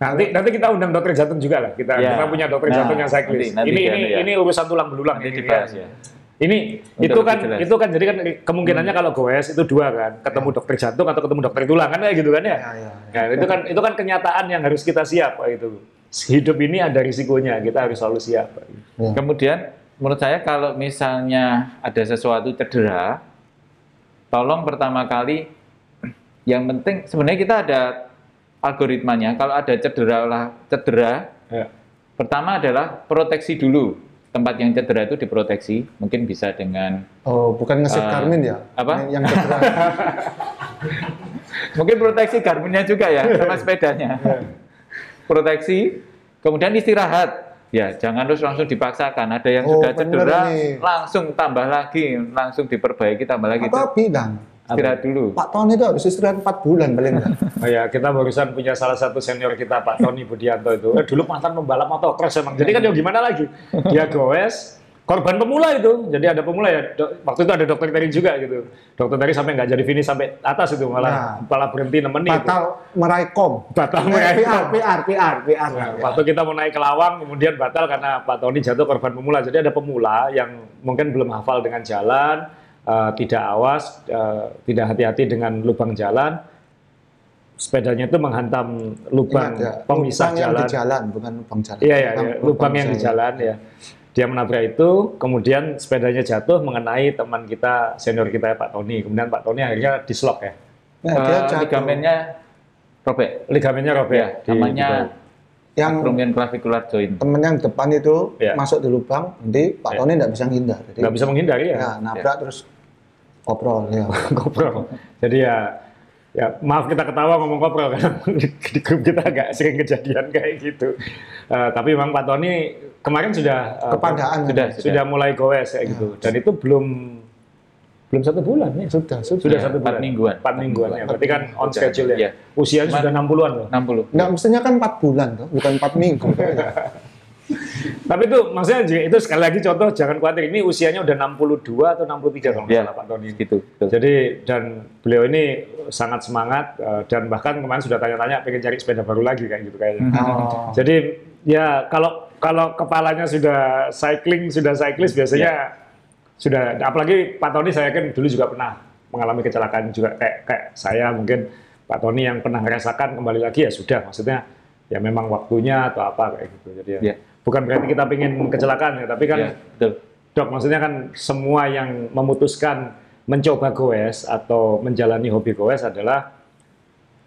Nanti nanti kita undang dokter jantung juga lah. Kita Ya. kita punya dokter Nah, jantung yang cyclist. nanti- nanti ini ini ya. ini urusan tulang belulang ini dibahas ya. ya. Ini Untuk itu kan jelas. Hmm. itu kan jadi kan kemungkinannya kalau goes itu dua kan, ketemu dokter jantung atau ketemu dokter tulang kan kayak gitu kan ya. Ya, ya, Nah, itu kan itu kan kenyataan yang harus kita siap itu. Hidup ini ada risikonya, kita harus selalu siap. Pak. ya. Kemudian menurut saya kalau misalnya ada sesuatu cedera, tolong pertama kali yang penting sebenarnya kita ada algoritmanya. Kalau ada cedera lah cedera, Ya. pertama adalah proteksi dulu. Tempat yang cedera itu diproteksi, mungkin bisa dengan Oh, bukan ngesip Eh, Garmin ya? apa? Yang cedera. mungkin proteksi Garminnya juga ya sama sepedanya. proteksi, kemudian istirahat. Ya, jangan terus langsung dipaksakan. Ada yang Oh, sudah cedera, langsung tambah lagi, langsung diperbaiki tambah lagi. Atau bilang, Istirahat dulu. Pak Tony itu harus istirahat 4 bulan paling enggak. Oh ya, kita barusan punya salah satu senior kita Pak Tony Budianto itu. Eh, dulu mantan pembalap motocross emang. Jadi kan ya gimana lagi? Dia goes, korban pemula itu. Jadi ada pemula ya. do- waktu itu ada dokter Teri juga gitu. Dokter Teri sampai nggak jadi finish sampai atas itu malah malah berhenti nemenin. Batal meraih kom. Batal Eh, meraih PR, PR, PR, PR. Nah, waktu kita mau naik ke Lawang, kemudian batal karena Pak Tony jatuh korban pemula. Jadi ada pemula yang mungkin belum hafal dengan jalan, eh, tidak awas, eh, tidak hati-hati dengan lubang jalan. Sepedanya itu menghantam lubang Ingat ya, pemisah lubang yang jalan. di jalan, bukan lubang jalan. Iya, iya, Lubang- iya, lubang yang di jalan. ya. Dia menabrak itu, kemudian sepedanya jatuh mengenai teman kita, senior kita Pak Tony. Kemudian Pak Tony akhirnya dislok ya. Nah, dia Eh, jatuh. ligamennya robek. Ligamennya robek. Ya, di- namanya yang clavicular joint. temen yang depan itu Iya. masuk di lubang, nanti Pak Iya. Tony nggak bisa. Jadi, nggak bisa menghindari ya. ya, nabrak terus koprol ya. koprol. Jadi ya ya maaf kita ketawa ngomong koprol karena di grup kita agak sering kejadian kayak gitu. Eh, tapi memang Pak Tony kemarin sudah eh, Kepadaan Sudah, sudah mulai goes kayak gitu. Dan itu belum belum satu bulan ya. Sudah, sudah. Sudah Ya, satu empat bulan. mingguan. Empat mingguan ya. Berarti kan on Sudah. schedule ya. Iya. Usianya Cuman- sudah 60-an loh. 60. Nggak, mestinya kan 4 bulan tuh, bukan 4 minggu. Tapi itu maksudnya itu sekali lagi contoh jangan khawatir ini usianya udah 62 atau 63 kalau nggak Ya. salah Pak Tony. gitu betul. Jadi dan beliau ini sangat semangat eh, dan bahkan kemarin sudah tanya-tanya pengen cari sepeda baru lagi kayak gitu kayaknya. Oh. Jadi ya kalau kalau kepalanya sudah cycling sudah cyclist biasanya sudah apalagi Pak Tony saya kan dulu juga pernah mengalami kecelakaan juga kayak kayak saya mungkin Pak Tony yang pernah merasakan kembali lagi ya sudah maksudnya ya memang waktunya atau apa kayak gitu. Jadi ya, Ya. bukan berarti kita pengen kecelakaan ya tapi kan Ya, betul. Dok, maksudnya kan semua yang memutuskan mencoba goes atau menjalani hobi goes adalah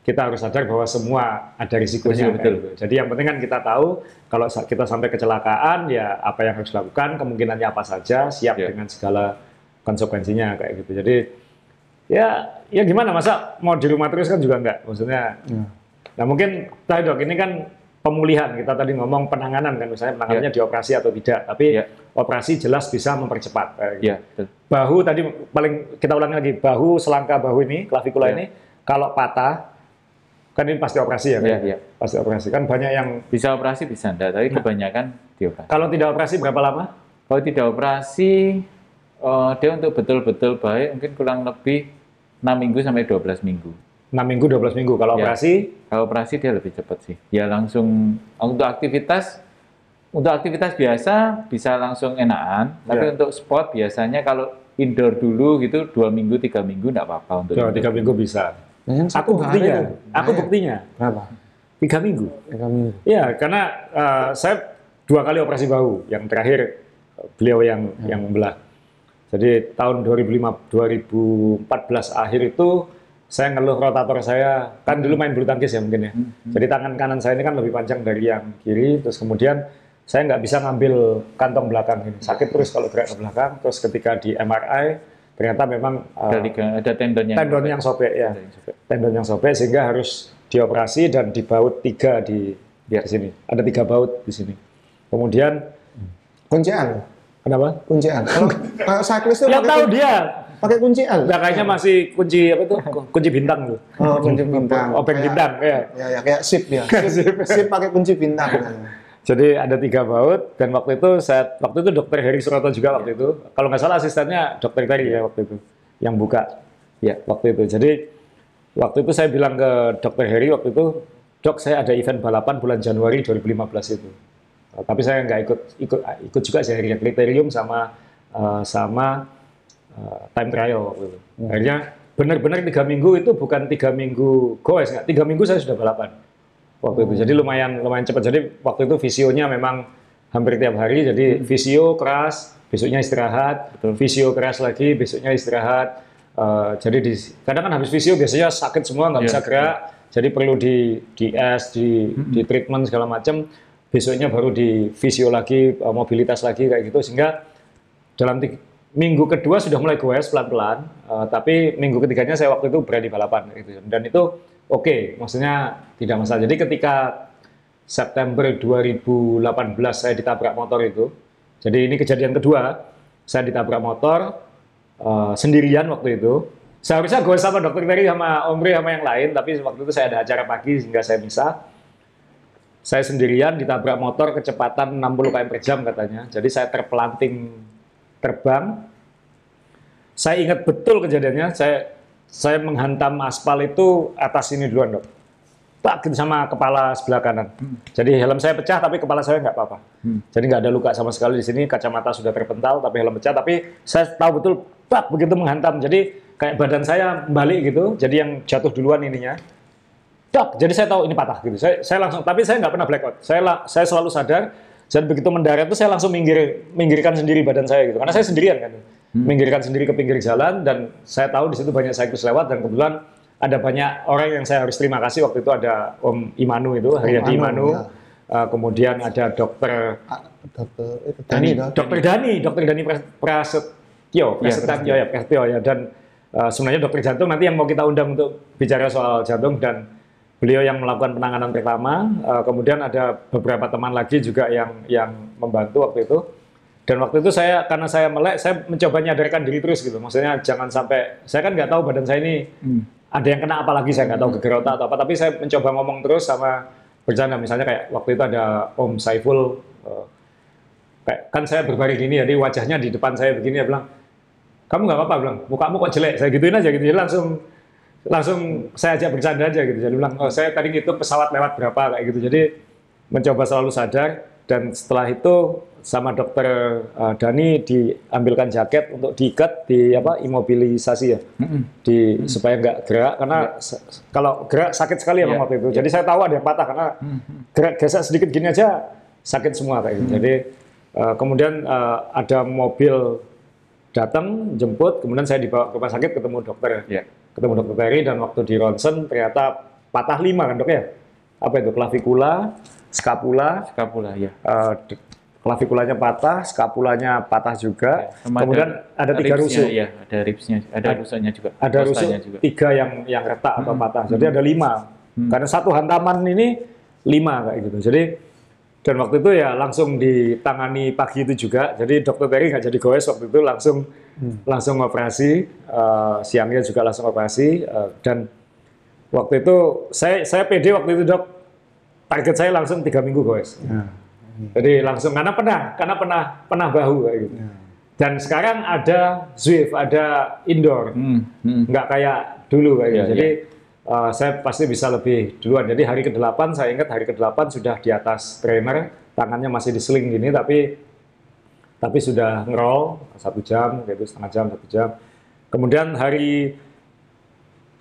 kita harus sadar bahwa semua ada risikonya. Betul, betul. kayak gitu. Jadi yang penting kan kita tahu kalau kita sampai kecelakaan ya apa yang harus dilakukan, kemungkinannya apa saja, siap Ya. dengan segala konsekuensinya kayak gitu. Jadi ya ya gimana masa mau di rumah terus kan juga enggak. Maksudnya Nah mungkin tadi dok ini kan pemulihan kita tadi ngomong penanganan kan misalnya penanganannya dioperasi atau tidak, tapi Ya. operasi jelas bisa mempercepat. kayak gitu. Ya, betul. Bahu tadi paling kita ulangi lagi bahu selangkah bahu ini klavikula Ya. ini kalau patah kan ini pasti operasi ya, kan? Ya, ya. pasti operasi kan banyak yang Bisa operasi bisa enggak, tapi kebanyakan dioperasi. kalau tidak operasi berapa lama? Kalau tidak operasi, eh, dia untuk betul-betul baik mungkin kurang lebih 6 minggu sampai 12 minggu. 6 minggu 12 minggu kalau Ya. operasi Kalau operasi dia lebih cepat sih. Ya langsung untuk aktivitas untuk aktivitas biasa bisa langsung enakan, tapi Ya. untuk sport biasanya kalau indoor dulu gitu dua minggu tiga minggu enggak apa-apa untuk ya, tiga minggu bisa. Nah, Aku buktinya, itu aku bayar. buktinya Berapa? tiga minggu. Tiga minggu. Iya, karena eh, saya dua kali operasi bahu. Yang terakhir eh, beliau yang yang membelah. Jadi tahun 2005, 2014 akhir itu saya ngeluh rotator saya kan dulu main bulu tangkis ya mungkin ya. Jadi tangan kanan saya ini kan lebih panjang dari yang kiri. Terus kemudian saya nggak bisa ngambil kantong belakang ini. Sakit terus kalau gerak ke belakang. Terus ketika di MRI ternyata memang eh, Ada, liga- ada tendon yang tendon yang sobek ya Tendon yang sobek. tendon yang sobek sehingga harus dioperasi dan dibaut tiga di Ya. di sini ada tiga baut di sini kemudian Kuncian. kenapa Kuncian. Kalau cyclist itu pakai tahu dia pakai kuncian. Nggak, kayaknya masih kunci apa itu kunci bintang tuh Oh, kunci bintang. obeng Kayak- bintang ya Ya, ya kayak sip ya. Sip, sip pakai kunci bintang. Jadi ada tiga baut dan waktu itu saya waktu itu dokter Heri Suroto juga waktu itu. Kalau nggak salah asistennya dokter Terry ya waktu itu yang buka. Ya. waktu itu. Jadi waktu itu saya bilang ke dokter Heri waktu itu dok saya ada event balapan bulan Januari 2015 itu. Tapi saya nggak ikut ikut ikut juga sih. Akhirnya kriterium sama uh, sama uh, time trial waktu itu. Akhirnya benar-benar tiga minggu itu bukan tiga minggu goes nggak. Tiga minggu saya sudah balapan waktu itu. Jadi lumayan lumayan cepat. Jadi waktu itu visionya memang hampir tiap hari. Jadi visio keras besoknya istirahat. Visio keras lagi besoknya istirahat. Uh, jadi di, kadang kan habis visio biasanya sakit semua nggak Iya, bisa gerak. jadi perlu di di es di di treatment segala macam besoknya baru di visio lagi uh, mobilitas lagi kayak gitu. Sehingga dalam tiga, minggu kedua sudah mulai goes pelan-pelan, uh, tapi minggu ketiganya saya waktu itu berani balapan gitu. Dan itu oke, maksudnya tidak masalah. Jadi ketika September 2018 saya ditabrak motor itu, jadi ini kejadian kedua, saya ditabrak motor uh, sendirian waktu itu. Seharusnya goes sama dokter Ferry sama Om Bre sama yang lain, tapi waktu itu saya ada acara pagi sehingga saya bisa. Saya sendirian ditabrak motor kecepatan 60 km per jam katanya. Jadi saya terpelanting terbang. Saya ingat betul kejadiannya. Saya saya menghantam aspal itu atas ini duluan dok. Tak gitu sama kepala sebelah kanan. Jadi helm saya pecah tapi kepala saya nggak apa-apa. Jadi nggak ada luka sama sekali di sini. Kacamata sudah terpental tapi helm pecah. Tapi saya tahu betul tak begitu menghantam. Jadi kayak badan saya balik gitu. Jadi yang jatuh duluan ininya tak jadi saya tahu ini patah gitu saya saya langsung tapi saya nggak pernah blackout saya saya selalu sadar dan begitu mendarat itu saya langsung minggir minggirkan sendiri badan saya gitu karena saya sendirian kan minggirkan sendiri ke pinggir jalan dan saya tahu di situ banyak cyclist lewat dan kebetulan ada banyak orang yang saya harus terima kasih. Waktu itu ada Om Imanu itu Haryadi Imanu, Imanu. ya. Uh, kemudian ada dokter Ah, Dokter itu Dani, dokter Dani, dokter Dani Pras- Prasetyo, Prasetyo ya, Prasetyo. Ya, dan uh, sebenarnya dokter jantung nanti yang mau kita undang untuk bicara soal jantung dan beliau yang melakukan penanganan pertama, uh, kemudian ada beberapa teman lagi juga yang yang membantu waktu itu. Dan waktu itu saya karena saya melek, saya mencoba nyadarkan diri terus gitu. Maksudnya jangan sampai saya kan nggak tahu badan saya ini ada yang kena apa lagi saya nggak tahu geger otak atau apa. Tapi saya mencoba ngomong terus sama bercanda. Misalnya kayak waktu itu ada Om Saiful uh, kayak kan saya berbaring gini jadi wajahnya di depan saya begini ya bilang kamu nggak apa-apa? Bilang mukamu kok jelek? Saya gituin aja gitu. Jadi langsung langsung saya ajak bercanda aja gitu. Jadi bilang oh saya tadi ngitung pesawat lewat berapa? Kayak gitu. Jadi mencoba selalu sadar dan setelah itu sama dokter uh, Dani diambilkan jaket untuk diikat di apa imobilisasi ya. Di supaya nggak gerak karena se- kalau gerak sakit sekali ya Iya. waktu itu. jadi saya tahu ada yang patah karena gerak gesek sedikit gini aja sakit semua kayak gitu. Jadi uh, kemudian uh, ada mobil datang jemput kemudian saya dibawa ke rumah sakit ketemu dokter. Ya. ketemu dokter Terry dan waktu di ronsen ternyata patah lima kan dok ya? Apa itu? Klavikula skapula Skapula ya. eh, d- klavikulanya patah skapulanya patah juga. Sama kemudian ada, tiga ribsnya, rusuk. Ya, ada ribsnya, ada rusuknya juga. ada rusuk juga. tiga yang yang retak atau patah. Jadi ada lima. Karena satu hantaman ini lima kayak gitu. Jadi dan waktu itu ya langsung ditangani pagi itu juga. Jadi dokter Terry nggak jadi goes waktu itu langsung langsung operasi. Eh, siangnya juga langsung operasi. Eh, dan waktu itu saya saya pede waktu itu dok target saya langsung tiga minggu goes Nah, jadi langsung karena pernah karena pernah pernah bahu kayak gitu dan sekarang ada Zwift ada indoor Hmm, hmm. nggak kayak dulu kayak gitu. Iya, Jadi uh, saya pasti bisa lebih duluan. Jadi hari ke-8 saya ingat hari ke-8 sudah di atas trainer, tangannya masih di sling gini tapi tapi sudah ngerol satu jam gitu setengah jam satu jam. Kemudian hari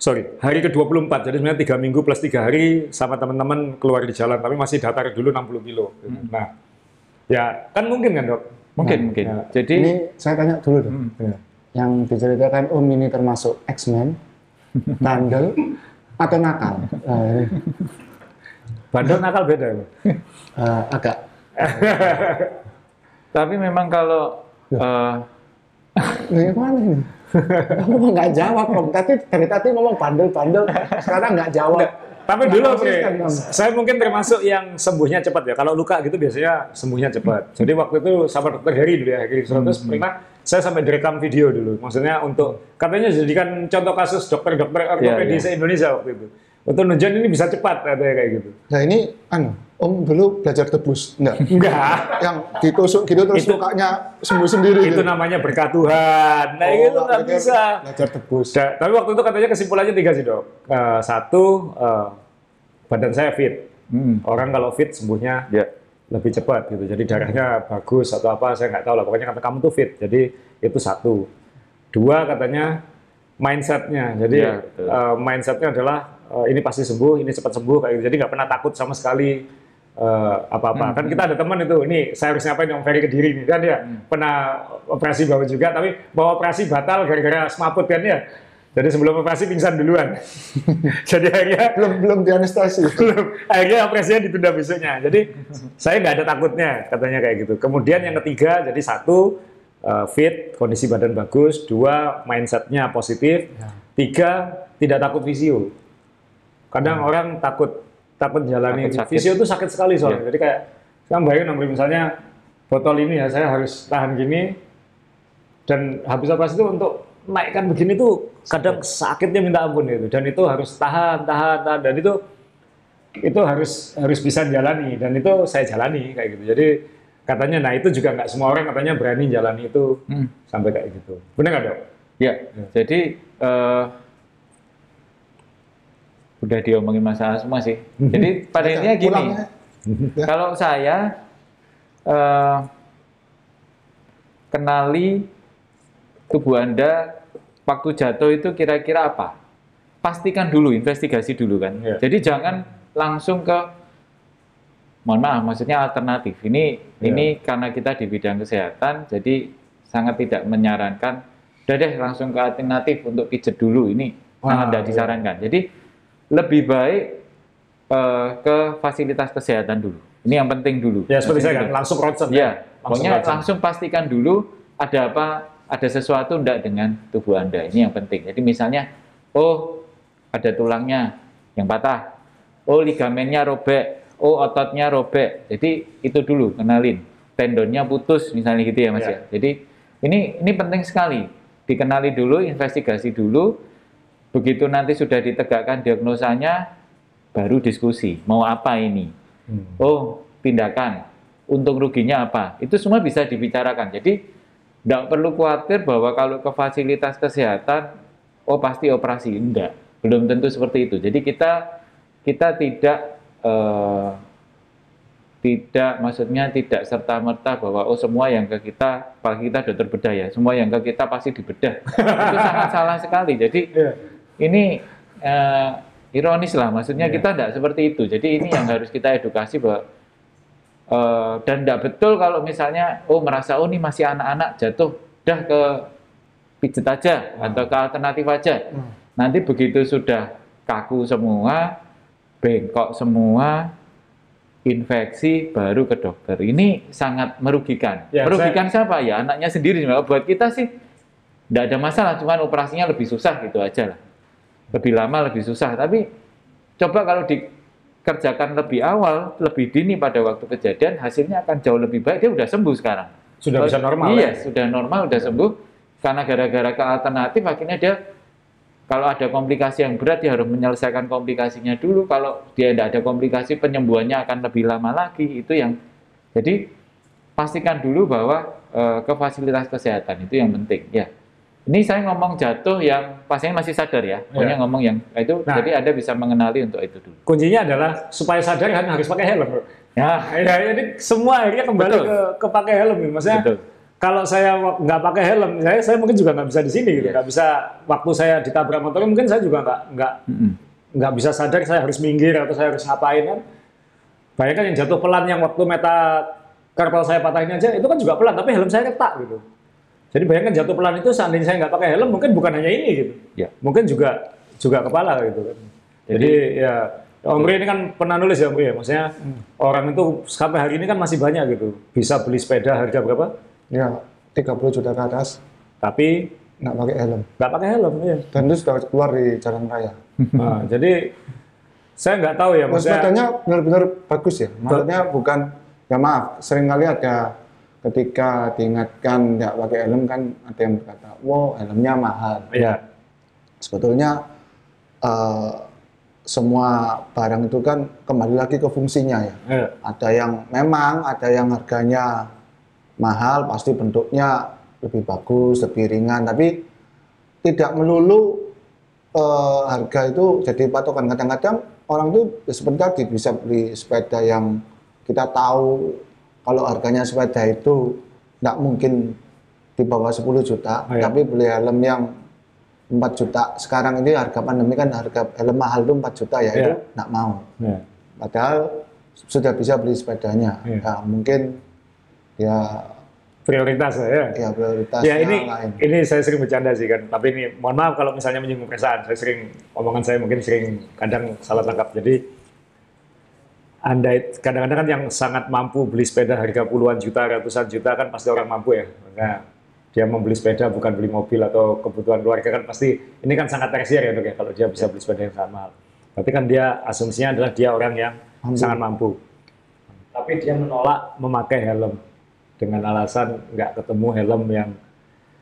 sorry hari ke-24 jadi sebenarnya tiga minggu plus tiga hari sama teman-teman keluar di jalan tapi masih datar dulu 60 kilo. gitu. Hmm. Nah ya kan mungkin kan dok. Mungkin, mungkin. ya. Jadi ini saya tanya dulu dong. Hmm. Ya. Yang diceritakan Om ini termasuk X-Men, bandel, atau nakal? Nah, Bandel nakal beda. Bro. eh, agak tapi memang kalau eh, Ini mana ini? Kamu nggak jawab Om. Tadi dari tadi ngomong bandel-bandel, sekarang nggak jawab. Tapi Nggak dulu, konsisten, Bre, Om. saya mungkin termasuk yang sembuhnya cepat ya. Kalau luka gitu biasanya sembuhnya cepat. Jadi waktu itu sama dokter Heri dulu ya, Heri Suratus pernah saya sampai direkam video dulu. Maksudnya untuk katanya jadikan contoh kasus dokter-dokter ortopedi iya. se-Indonesia waktu itu. Untuk nunjukin ini bisa cepat katanya kayak gitu. Nah ini, anu, Om dulu belajar tebus, enggak? Enggak. Yang ditusuk gitu terus Itu- lukanya sembuh sendiri. itu gitu. namanya berkat Tuhan. Nah, Oh, itu nggak belajar- bisa. Belajar tebus. Da- tapi waktu itu katanya kesimpulannya tiga sih dok. Eh, satu, eh, badan saya fit. hmm, Orang kalau fit sembuhnya ya. lebih cepat gitu. Jadi darahnya bagus atau apa saya nggak tahu lah. Pokoknya kata kamu tuh fit. Jadi itu satu. Dua katanya mindsetnya. Jadi Iya, betul. eh, mindsetnya adalah eh, ini pasti sembuh, ini cepat sembuh kayak gitu. Jadi nggak pernah takut sama sekali eh, apa-apa. Kan kita ada teman itu, ini saya harus ngapain Om Ferry ke diri nih kan ya. Pernah operasi bawa juga, tapi bawa operasi batal gara-gara semaput kan ya. Jadi sebelum operasi pingsan duluan. Jadi akhirnya Belum belum dianestesi. belum. Akhirnya operasinya ditunda besoknya. Jadi saya nggak ada takutnya katanya kayak gitu. Kemudian yang ketiga jadi satu eh, fit, kondisi badan bagus. Dua mindsetnya positif. Tiga tidak takut visio. Kadang orang takut takut jalani sakit. visio itu sakit sekali soalnya. Jadi kayak sekarang bayangin Om, misalnya botol ini ya saya harus tahan gini dan habis operasi itu untuk naikkan begini tuh kadang sakitnya minta ampun itu dan itu harus tahan tahan tahan. Dan itu itu harus harus bisa jalani dan itu saya jalani kayak gitu. Jadi katanya nah itu juga nggak semua orang katanya berani jalani itu Hmm. sampai kayak gitu. Benar nggak dok? Ya, jadi eh, udah diomongin masalah semua sih. Jadi pada intinya gini, ya. Ya. kalau saya eh, kenali tubuh Anda waktu jatuh itu kira-kira apa? Pastikan dulu, investigasi dulu kan. Iya. Jadi jangan langsung ke mohon maaf, maksudnya alternatif. Ini Iya. ini karena kita di bidang kesehatan, jadi sangat tidak menyarankan. Udah deh langsung ke alternatif untuk pijet dulu. Ini Wah, sangat tidak iya. disarankan. Jadi lebih baik eh, ke fasilitas kesehatan dulu. Ini yang penting dulu. ya seperti saya kan gitu. langsung ronsen Ya, langsung pokoknya ronsen. langsung pastikan dulu ada apa, ada sesuatu enggak dengan tubuh Anda. Ini yang penting. Jadi misalnya, oh ada tulangnya yang patah, oh ligamennya robek, oh ototnya robek. Jadi itu dulu kenalin. Tendonnya putus misalnya gitu ya Mas Ya. ya. Jadi ini ini penting sekali. Dikenali dulu, investigasi dulu. Begitu nanti sudah ditegakkan diagnosanya, baru diskusi mau apa ini. Hmm. Oh, tindakan. untung ruginya apa. Itu semua bisa dibicarakan. Jadi tidak perlu khawatir bahwa kalau ke fasilitas kesehatan, oh pasti operasi. Enggak, belum tentu seperti itu. Jadi kita kita tidak eh, tidak maksudnya tidak serta merta bahwa oh semua yang ke kita apalagi kita dokter bedah ya semua yang ke kita pasti dibedah itu sangat salah sekali jadi Iya. Ini eh, ironis lah maksudnya Iya. kita tidak seperti itu. Jadi ini yang harus kita edukasi bahwa eh, dan tidak betul kalau misalnya oh merasa oh ini masih anak-anak jatuh dah ke pijet aja atau ke alternatif aja. Hmm. nanti begitu sudah kaku semua bengkok semua infeksi baru ke dokter. Ini sangat merugikan. Ya, merugikan siapa? Ya anaknya sendiri. Buat kita sih tidak ada masalah. Cuman operasinya lebih susah gitu aja lah lebih lama lebih susah. Tapi coba kalau dikerjakan lebih awal lebih dini pada waktu kejadian hasilnya akan jauh lebih baik. Dia udah sembuh sekarang. Sudah bisa normal iya ya? sudah normal udah sembuh. Karena gara-gara ke alternatif akhirnya dia kalau ada komplikasi yang berat dia harus menyelesaikan komplikasinya dulu. Kalau dia tidak ada komplikasi penyembuhannya akan lebih lama lagi. Itu yang jadi pastikan dulu bahwa eh, ke fasilitas kesehatan. Itu yang penting ya ini saya ngomong jatuh yang pasien masih sadar ya pokoknya Iya. ngomong yang itu Nah. jadi anda bisa mengenali untuk itu dulu Kuncinya adalah supaya sadar kan harus pakai helm. bro. ya Ya, jadi semua akhirnya kembali Betul. ke, ke pakai helm. gitu. Maksudnya betul kalau saya nggak pakai helm, saya saya mungkin juga nggak bisa di sini gitu. Yes. Nggak bisa waktu saya ditabrak motor mungkin saya juga nggak nggak Mm-mm. nggak bisa sadar saya harus minggir atau saya harus ngapain kan. Bayangkan yang jatuh pelan yang waktu meta karpal saya patahin aja itu kan juga pelan tapi helm saya retak gitu. Jadi bayangkan jatuh pelan itu seandainya saya nggak pakai helm mungkin bukan hanya ini gitu. ya Mungkin juga juga kepala gitu kan. Jadi, ya Om Ri ini kan pernah nulis ya Om Ri ya. Maksudnya orang itu sampai hari ini kan masih banyak gitu. Bisa beli sepeda harga berapa? Ya, 30 juta ke atas Tapi nggak pakai helm. nggak pakai helm ya. Dan itu sudah keluar di jalan raya. Nah, jadi saya nggak tahu ya Mas maksudnya. sepedanya benar-benar bagus ya. Maksudnya bukan ya maaf, sering kali ada ketika diingatkan nggak pakai helm kan ada yang berkata, wow helmnya mahal. Ya, Sebetulnya eh, semua barang itu kan kembali lagi ke fungsinya ya. ya. Ada yang memang ada yang harganya mahal, pasti bentuknya lebih bagus, lebih ringan, tapi tidak melulu eh, harga itu jadi patokan. Kadang-kadang orang itu ya tadi bisa beli sepeda yang kita tahu kalau harganya sepeda itu nggak mungkin di bawah 10 juta, Oh, iya. tapi beli helm yang 4 juta. Sekarang ini harga pandemi kan harga helm mahal itu 4 juta ya, Iya. itu nggak mau. ya. Padahal sudah bisa beli sepedanya. Iya. Nah, mungkin ya Prioritas ya. ya prioritasnya Ya ini lain. ini saya sering bercanda sih kan. Tapi ini mohon maaf kalau misalnya menyinggung perasaan. Saya sering omongan saya mungkin sering kadang salah tangkap. Jadi anda kadang-kadang kan yang sangat mampu beli sepeda harga puluhan juta, ratusan juta kan pasti orang mampu ya. Nah, dia membeli sepeda bukan beli mobil atau kebutuhan keluarga kan pasti ini kan sangat tersier ya dok ya kalau dia bisa beli sepeda yang sangat mahal. Berarti kan dia asumsinya adalah dia orang yang Mampu. sangat mampu. Tapi dia menolak memakai helm dengan alasan nggak ketemu helm yang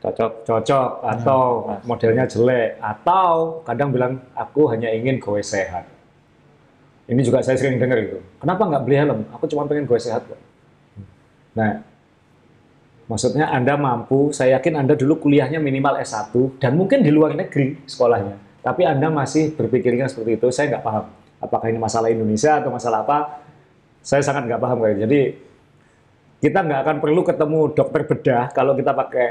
cocok cocok atau pas. modelnya jelek atau kadang bilang aku hanya ingin goes sehat. Ini juga saya sering dengar itu. Kenapa nggak beli helm? Aku cuma pengen goes sehat kok. Nah, maksudnya Anda mampu, saya yakin Anda dulu kuliahnya minimal S1 dan mungkin di luar negeri sekolahnya. Tapi Anda masih berpikirnya seperti itu, saya nggak paham. Apakah ini masalah Indonesia atau masalah apa? Saya sangat nggak paham kayak. Jadi kita nggak akan perlu ketemu dokter bedah kalau kita pakai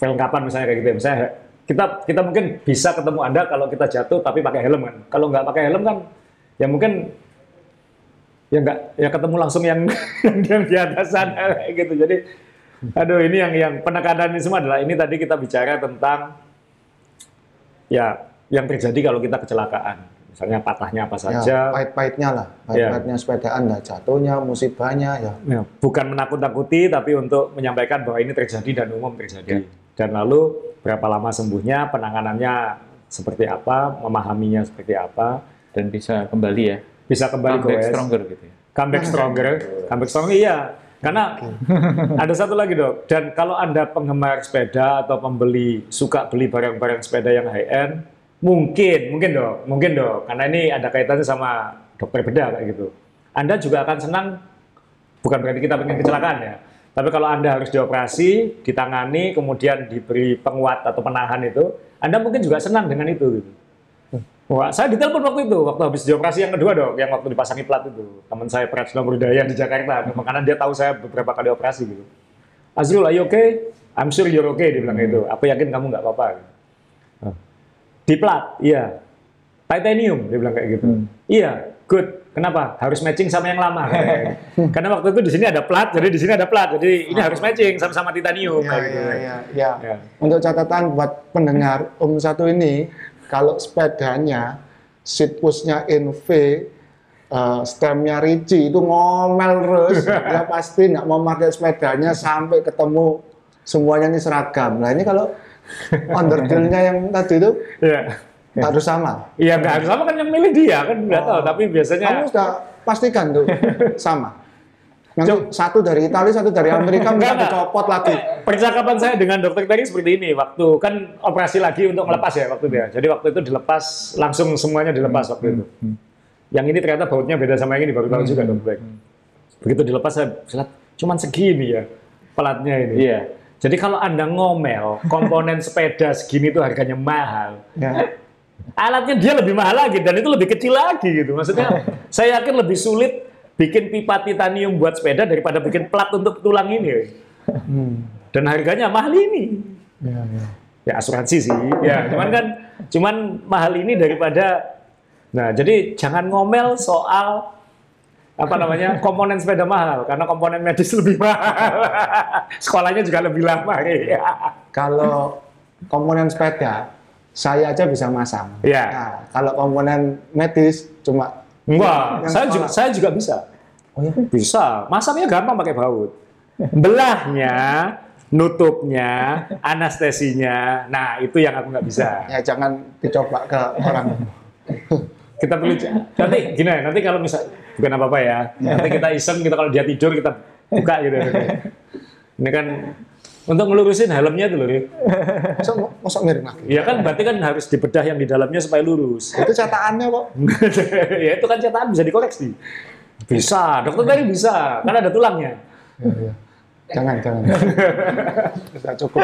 perlengkapan misalnya kayak gitu. ya. Misalnya kita kita mungkin bisa ketemu Anda kalau kita jatuh tapi pakai helm kan. Kalau nggak pakai helm kan ya mungkin ya nggak ya ketemu langsung yang yang di atas sana gitu. Jadi aduh ini yang yang penekanan ini semua adalah ini tadi kita bicara tentang ya yang terjadi kalau kita kecelakaan. Misalnya patahnya apa ya, saja. pahit-pahitnya lah, Ya. pahit-pahitnya sepedaan, lah jatuhnya, musibahnya ya. Ya, bukan menakut-nakuti tapi untuk menyampaikan bahwa ini terjadi dan umum terjadi. Ya. Dan lalu berapa lama sembuhnya, penanganannya seperti apa, memahaminya seperti apa, dan bisa kembali ya bisa kembali comeback goes. stronger gitu ya Comeback stronger, comeback stronger iya. Karena ada satu lagi dok, dan kalau anda penggemar sepeda atau pembeli suka beli barang-barang sepeda yang high end, mungkin, mungkin dok, mungkin dok, karena ini ada kaitannya sama dokter bedah kayak gitu. Anda juga akan senang bukan berarti kita pengen kecelakaan ya. Tapi kalau Anda harus dioperasi, ditangani, kemudian diberi penguat atau penahan itu, Anda mungkin juga senang dengan itu. Gitu. Wah, saya ditelepon waktu itu, waktu habis dioperasi yang kedua dong, yang waktu dipasangi plat itu. Teman saya Prajna Berdaya di Jakarta, memang karena dia tahu saya beberapa kali operasi gitu. Azrul, are you okay? I'm sure you're okay, dia bilang gitu. Aku yakin kamu nggak apa-apa. Di plat, iya. Titanium, dia bilang kayak gitu. Iya, good. Kenapa? Harus matching sama yang lama. katanya. Karena waktu itu di sini ada plat, jadi di sini ada plat. Jadi ini harus matching sama-sama titanium. Ya, kayak gitu. ya, ya, ya. Ya. Untuk catatan buat pendengar Om satu ini, kalau sepedanya seat pushnya in V, eh, stemnya Ricci itu ngomel terus, ya pasti nggak mau pakai sepedanya sampai ketemu semuanya ini seragam. Nah ini kalau underdealnya yang tadi itu Iya. harus sama. Iya nggak harus sama kan yang milih dia kan nggak tahu. Tapi biasanya Kamu sudah pastikan tuh sama. Nanti satu dari Italia, satu dari Amerika Enggak, minta dicopot lagi. percakapan saya dengan dokter tadi seperti ini. Waktu kan operasi lagi untuk melepas ya waktu dia. Jadi waktu itu dilepas langsung semuanya dilepas waktu itu. Yang ini ternyata bautnya beda sama yang ini baru tahu juga dokter. Begitu dilepas saya lihat cuman segini ya pelatnya ini. Iya. Jadi kalau anda ngomel komponen sepeda segini tuh harganya mahal. Ya. alatnya dia lebih mahal lagi dan itu lebih kecil lagi gitu. Maksudnya saya yakin lebih sulit bikin pipa titanium buat sepeda daripada bikin plat untuk tulang ini. Dan harganya mahal ini. Ya, ya. Ya asuransi sih. Ya, cuman kan cuman mahal ini daripada Nah, jadi jangan ngomel soal apa namanya komponen sepeda mahal karena komponen medis lebih mahal. Sekolahnya juga lebih lama ya. Kalau komponen sepeda, saya aja bisa masang. Iya. Nah, kalau komponen medis cuma Enggak, Yang saya sekolah. juga saya juga bisa. Oh ya? Bisa. Masangnya gampang pakai baut. Belahnya, nutupnya, anestesinya. Nah, itu yang aku nggak bisa. ya jangan dicoba ke orang. Kita perlu nanti gini, nanti kalau misal bukan apa-apa ya. Nanti kita iseng kita kalau dia tidur kita buka gitu. Ini kan untuk ngelurusin helmnya tuh loh. Masa, masa miring lagi? Ya kan berarti kan harus dibedah yang di dalamnya supaya lurus. Itu cetakannya kok. ya itu kan cetakan bisa dikoreksi. Bisa, dokter tadi bisa, karena ada tulangnya. Ya, ya. Jangan, jangan. Sudah cukup.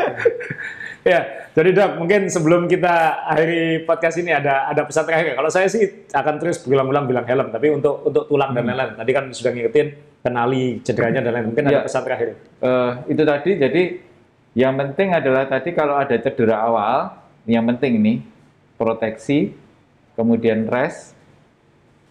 Ya, jadi dok, mungkin sebelum kita akhiri podcast ini ada ada pesan terakhir. Kalau saya sih akan terus berulang-ulang bilang helm, tapi untuk untuk tulang dan lain-lain. Tadi kan sudah ngingetin kenali cederanya dan lain. Mungkin ada Ya. pesan terakhir. Eh, itu tadi jadi yang penting adalah tadi kalau ada cedera awal, yang penting nih proteksi, kemudian rest,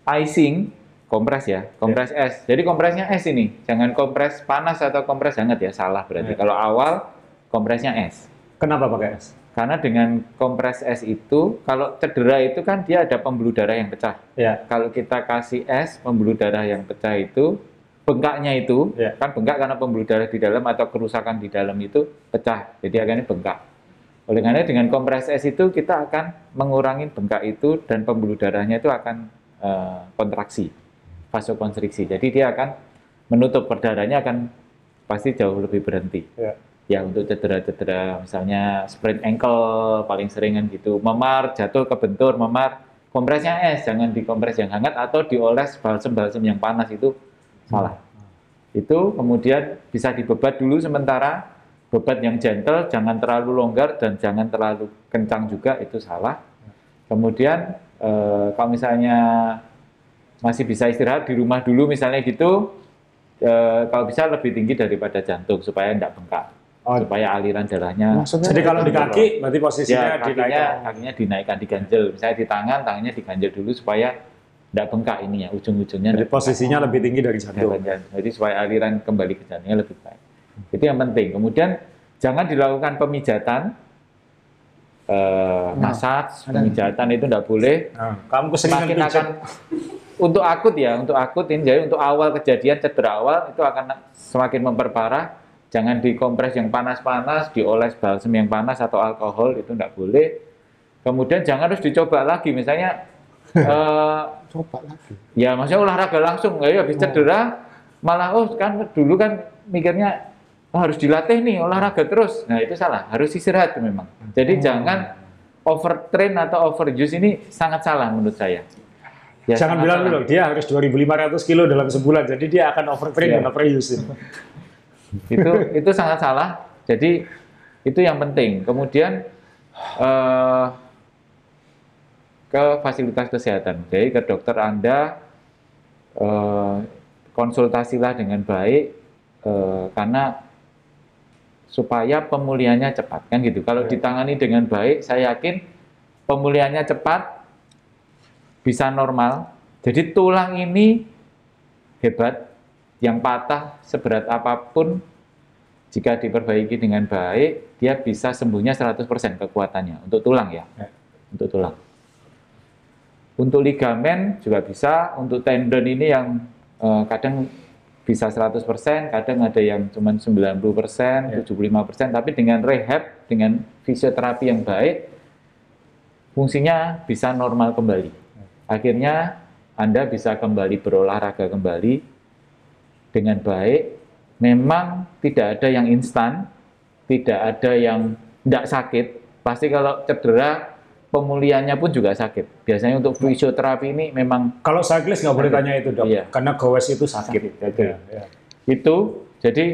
icing, kompres ya, kompres es. Jadi kompresnya es ini, jangan kompres panas atau kompres hangat ya, salah berarti. Ya. Kalau awal kompresnya es. Kenapa pakai es? Karena dengan kompres es itu, kalau cedera itu kan dia ada pembuluh darah yang pecah. Ya, Kalau kita kasih es, pembuluh darah yang pecah itu, bengkaknya itu, Ya. kan bengkak karena pembuluh darah di dalam atau kerusakan di dalam itu pecah. Jadi akhirnya bengkak. Oleh karena dengan kompres es itu, kita akan mengurangi bengkak itu dan pembuluh darahnya itu akan eh, kontraksi, vasokonstriksi. Jadi dia akan menutup perdarahannya akan pasti jauh lebih berhenti ya. ya untuk cedera-cedera misalnya sprain ankle paling sering kan gitu memar jatuh kebentur memar kompresnya es jangan dikompres yang hangat atau dioles balsem-balsem yang panas itu salah. Itu kemudian bisa dibebat dulu sementara. Bebat yang gentle jangan terlalu longgar dan jangan terlalu kencang juga itu salah. Kemudian eh, kalau misalnya masih bisa istirahat di rumah dulu misalnya gitu eh, kalau bisa lebih tinggi daripada jantung supaya tidak bengkak Oh. supaya aliran darahnya Maksudnya Jadi kalau di kaki berarti posisinya ya kakinya dinaikkan. kakinya dinaikkan diganjel. Misalnya di tangan tangannya diganjel dulu supaya tidak bengkak ini ya ujung-ujungnya Jadi posisinya lebih tinggi dari jantung. Jadi supaya aliran kembali ke jantungnya lebih baik. Itu yang penting. Kemudian jangan dilakukan pemijatan eh, massage pemijatan itu tidak boleh. Nah, kamu keseringan akan untuk akut ya untuk akut ini. Jadi untuk awal kejadian cedera awal itu akan semakin memperparah. Jangan dikompres yang panas-panas dioles balsem yang panas atau alkohol itu tidak boleh. Kemudian jangan harus dicoba lagi. Misalnya eh, Coba lagi. ya maksudnya olahraga langsung ya habis cedera malah oh kan dulu kan mikirnya "Oh, harus dilatih nih olahraga terus nah itu salah harus istirahat memang jadi jangan overtrain atau overuse ini sangat salah menurut saya Ya, Jangan bilang dulu, dia harus 2.500 kilo dalam sebulan, jadi dia akan overtrain Iya. dan overuse. itu itu sangat salah. Jadi itu yang penting. Kemudian eh, ke fasilitas kesehatan, jadi ke dokter Anda eh, konsultasilah dengan baik eh, karena supaya pemulihannya cepat kan gitu. Kalau ditangani dengan baik, saya yakin pemulihannya cepat, bisa normal. Jadi tulang ini hebat, yang patah seberat apa pun jika diperbaiki dengan baik, dia bisa sembuhnya 100% kekuatannya untuk tulang ya. Ya. Untuk tulang. Untuk ligamen juga bisa, untuk tendon ini yang eh, kadang bisa 100%, kadang ada yang cuma 90%, Ya. 75%, tapi dengan rehab, dengan fisioterapi yang baik, fungsinya bisa normal kembali. Akhirnya Anda bisa kembali berolahraga kembali dengan baik. Memang tidak ada yang instan, tidak ada yang tidak sakit. Pasti kalau cedera pemulihannya pun juga sakit. Biasanya untuk fisioterapi ini memang Kalau cyclist nggak boleh tanya itu dok, Iya. karena gowes itu sakit. Sakit, betul. Ya, ya. itu jadi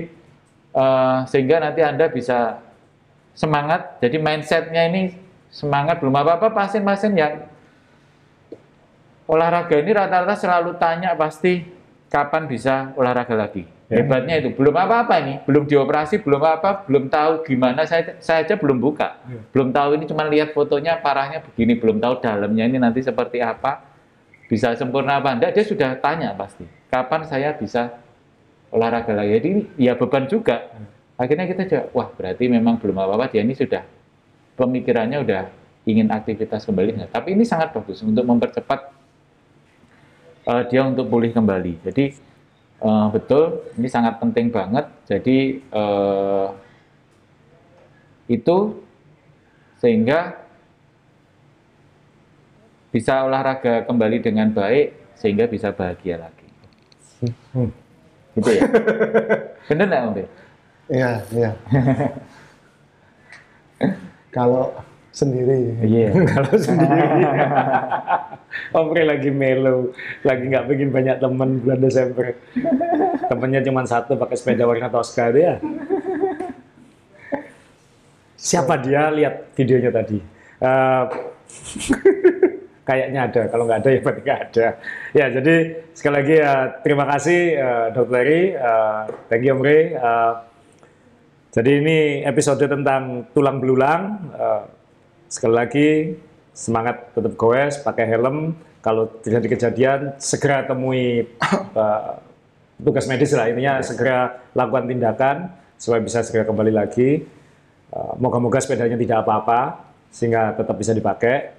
eh, sehingga nanti anda bisa semangat jadi mindsetnya ini semangat belum apa apa pasien-pasien yang olahraga ini rata-rata selalu tanya pasti kapan bisa olahraga lagi. Hebatnya itu. Belum apa-apa ini. Belum dioperasi belum apa belum tahu gimana. Saya saya aja belum buka. Ya. belum tahu ini cuma lihat fotonya parahnya begini. Belum tahu dalamnya ini nanti seperti apa. Bisa sempurna apa enggak? Dia sudah tanya pasti. Kapan saya bisa olahraga lagi. Jadi ya beban juga. Akhirnya kita juga, wah berarti memang belum apa-apa. Dia ini sudah pemikirannya udah ingin aktivitas kembali. Nah, tapi ini sangat bagus untuk mempercepat eh, dia untuk pulih kembali. Jadi eh, betul ini sangat penting banget. Jadi eh, itu sehingga bisa olahraga kembali dengan baik sehingga bisa bahagia lagi. Hmm. Gitu ya. Bener nggak Om? Iya, iya. Kalau sendiri, Iya. Kalau sendiri, Om Pri lagi melo, lagi nggak bikin banyak teman bulan Desember. Temennya cuma satu pakai sepeda warna Tosca itu ya. Siapa dia? Lihat videonya tadi. Eh, kayaknya ada. Kalau nggak ada ya berarti nggak ada. Ya jadi sekali lagi ya terima kasih eh, Dr. Larry, Eh, thank you Om Ray. Eh, jadi ini episode tentang tulang belulang. Eh, sekali lagi semangat tetap goes, pakai helm. Kalau terjadi kejadian segera temui eh, tugas medis lah intinya segera lakukan tindakan supaya bisa segera kembali lagi. Eh, Moga-moga sepedanya tidak apa-apa sehingga tetap bisa dipakai.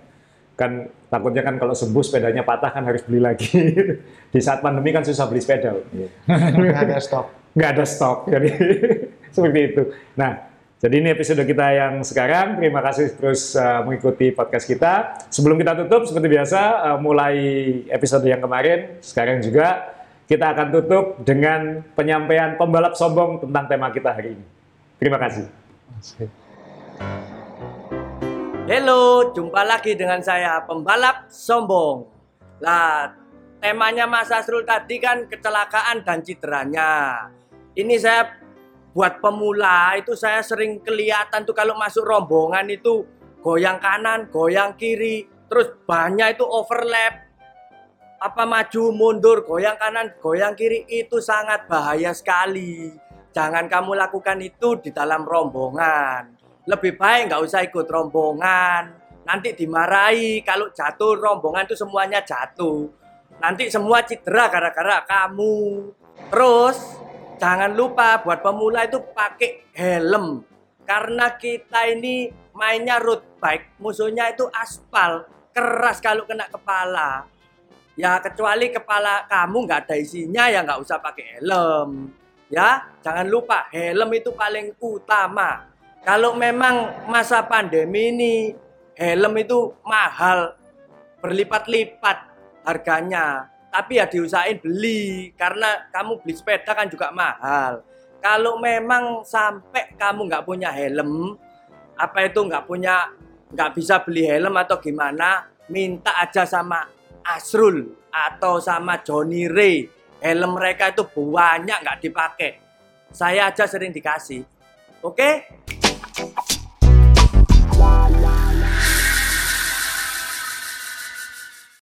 Kan takutnya kan kalau sembuh sepedanya patah kan harus beli lagi. Di saat pandemi kan susah beli sepeda. nggak ada stok. nggak ada stok. Jadi seperti itu. Nah, jadi ini episode kita yang sekarang. Terima kasih terus uh, mengikuti podcast kita. Sebelum kita tutup, seperti biasa, uh, mulai episode yang kemarin, sekarang juga kita akan tutup dengan penyampaian pembalap sombong tentang tema kita hari ini. Terima kasih. Halo, jumpa lagi dengan saya pembalap sombong. Lah, temanya Mas Asrul tadi kan kecelakaan dan cederanya. Ini saya buat pemula itu saya sering kelihatan tuh kalau masuk rombongan itu goyang kanan, goyang kiri, terus banyak itu overlap. Apa maju mundur, goyang kanan, goyang kiri itu sangat bahaya sekali. Jangan kamu lakukan itu di dalam rombongan lebih baik nggak usah ikut rombongan. Nanti dimarahi kalau jatuh rombongan itu semuanya jatuh. Nanti semua cedera gara-gara kamu. Terus jangan lupa buat pemula itu pakai helm. Karena kita ini mainnya road bike, musuhnya itu aspal, keras kalau kena kepala. Ya kecuali kepala kamu nggak ada isinya ya nggak usah pakai helm. Ya jangan lupa helm itu paling utama. Kalau memang masa pandemi ini helm itu mahal berlipat-lipat harganya. Tapi ya diusahain beli karena kamu beli sepeda kan juga mahal. Kalau memang sampai kamu nggak punya helm, apa itu nggak punya nggak bisa beli helm atau gimana, minta aja sama Asrul atau sama Johnny Ray. Helm mereka itu banyak nggak dipakai. Saya aja sering dikasih. Oke?